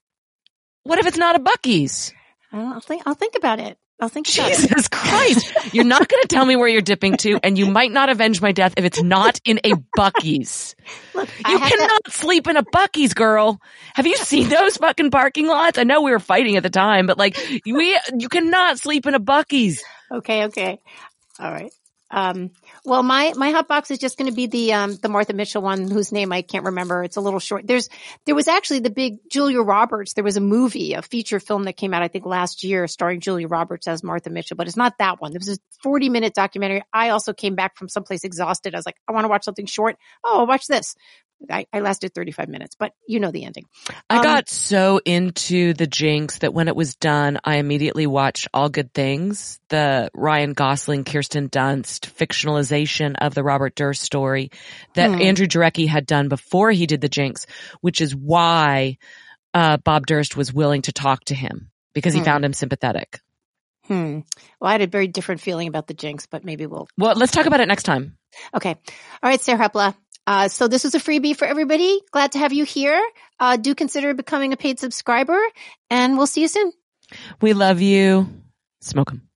What if it's not a Buc-ee's? I'll think, I'll think about it. I'll think Jesus Christ. You're not going to tell me where you're dipping to and you might not avenge my death if it's not in a Buc-ee's. Look, you cannot to- sleep in a Buc-ee's, girl. Have you seen those fucking parking lots? I know we were fighting at the time, but like we, you cannot sleep in a Buc-ee's. Okay. Okay. All right. Um, well, my, my hot box is just going to be the, um, the Martha Mitchell one whose name I can't remember. It's a little short. There's, there was actually the big Julia Roberts. There was a movie, a feature film that came out, I think last year starring Julia Roberts as Martha Mitchell, but it's not that one. There was a 40 minute documentary. I also came back from someplace exhausted. I was like, I want to watch something short. Oh, I'll watch this. I, I, lasted 35 minutes, but you know the ending. I um, got so into the Jinx that when it was done, I immediately watched All Good Things, the Ryan Gosling, Kirsten Dunst fictionalization of the Robert Durst story that hmm. Andrew Jarecki had done before he did the Jinx, which is why uh, Bob Durst was willing to talk to him because he hmm. found him sympathetic. Hmm. Well, I had a very different feeling about the Jinx, but maybe we'll. Well, let's talk about it next time. Okay. All right, Sarah Hepola. Uh, so this was a freebie for everybody. Glad to have you here. Uh, do consider becoming a paid subscriber and we'll see you soon. We love you. Smoke them.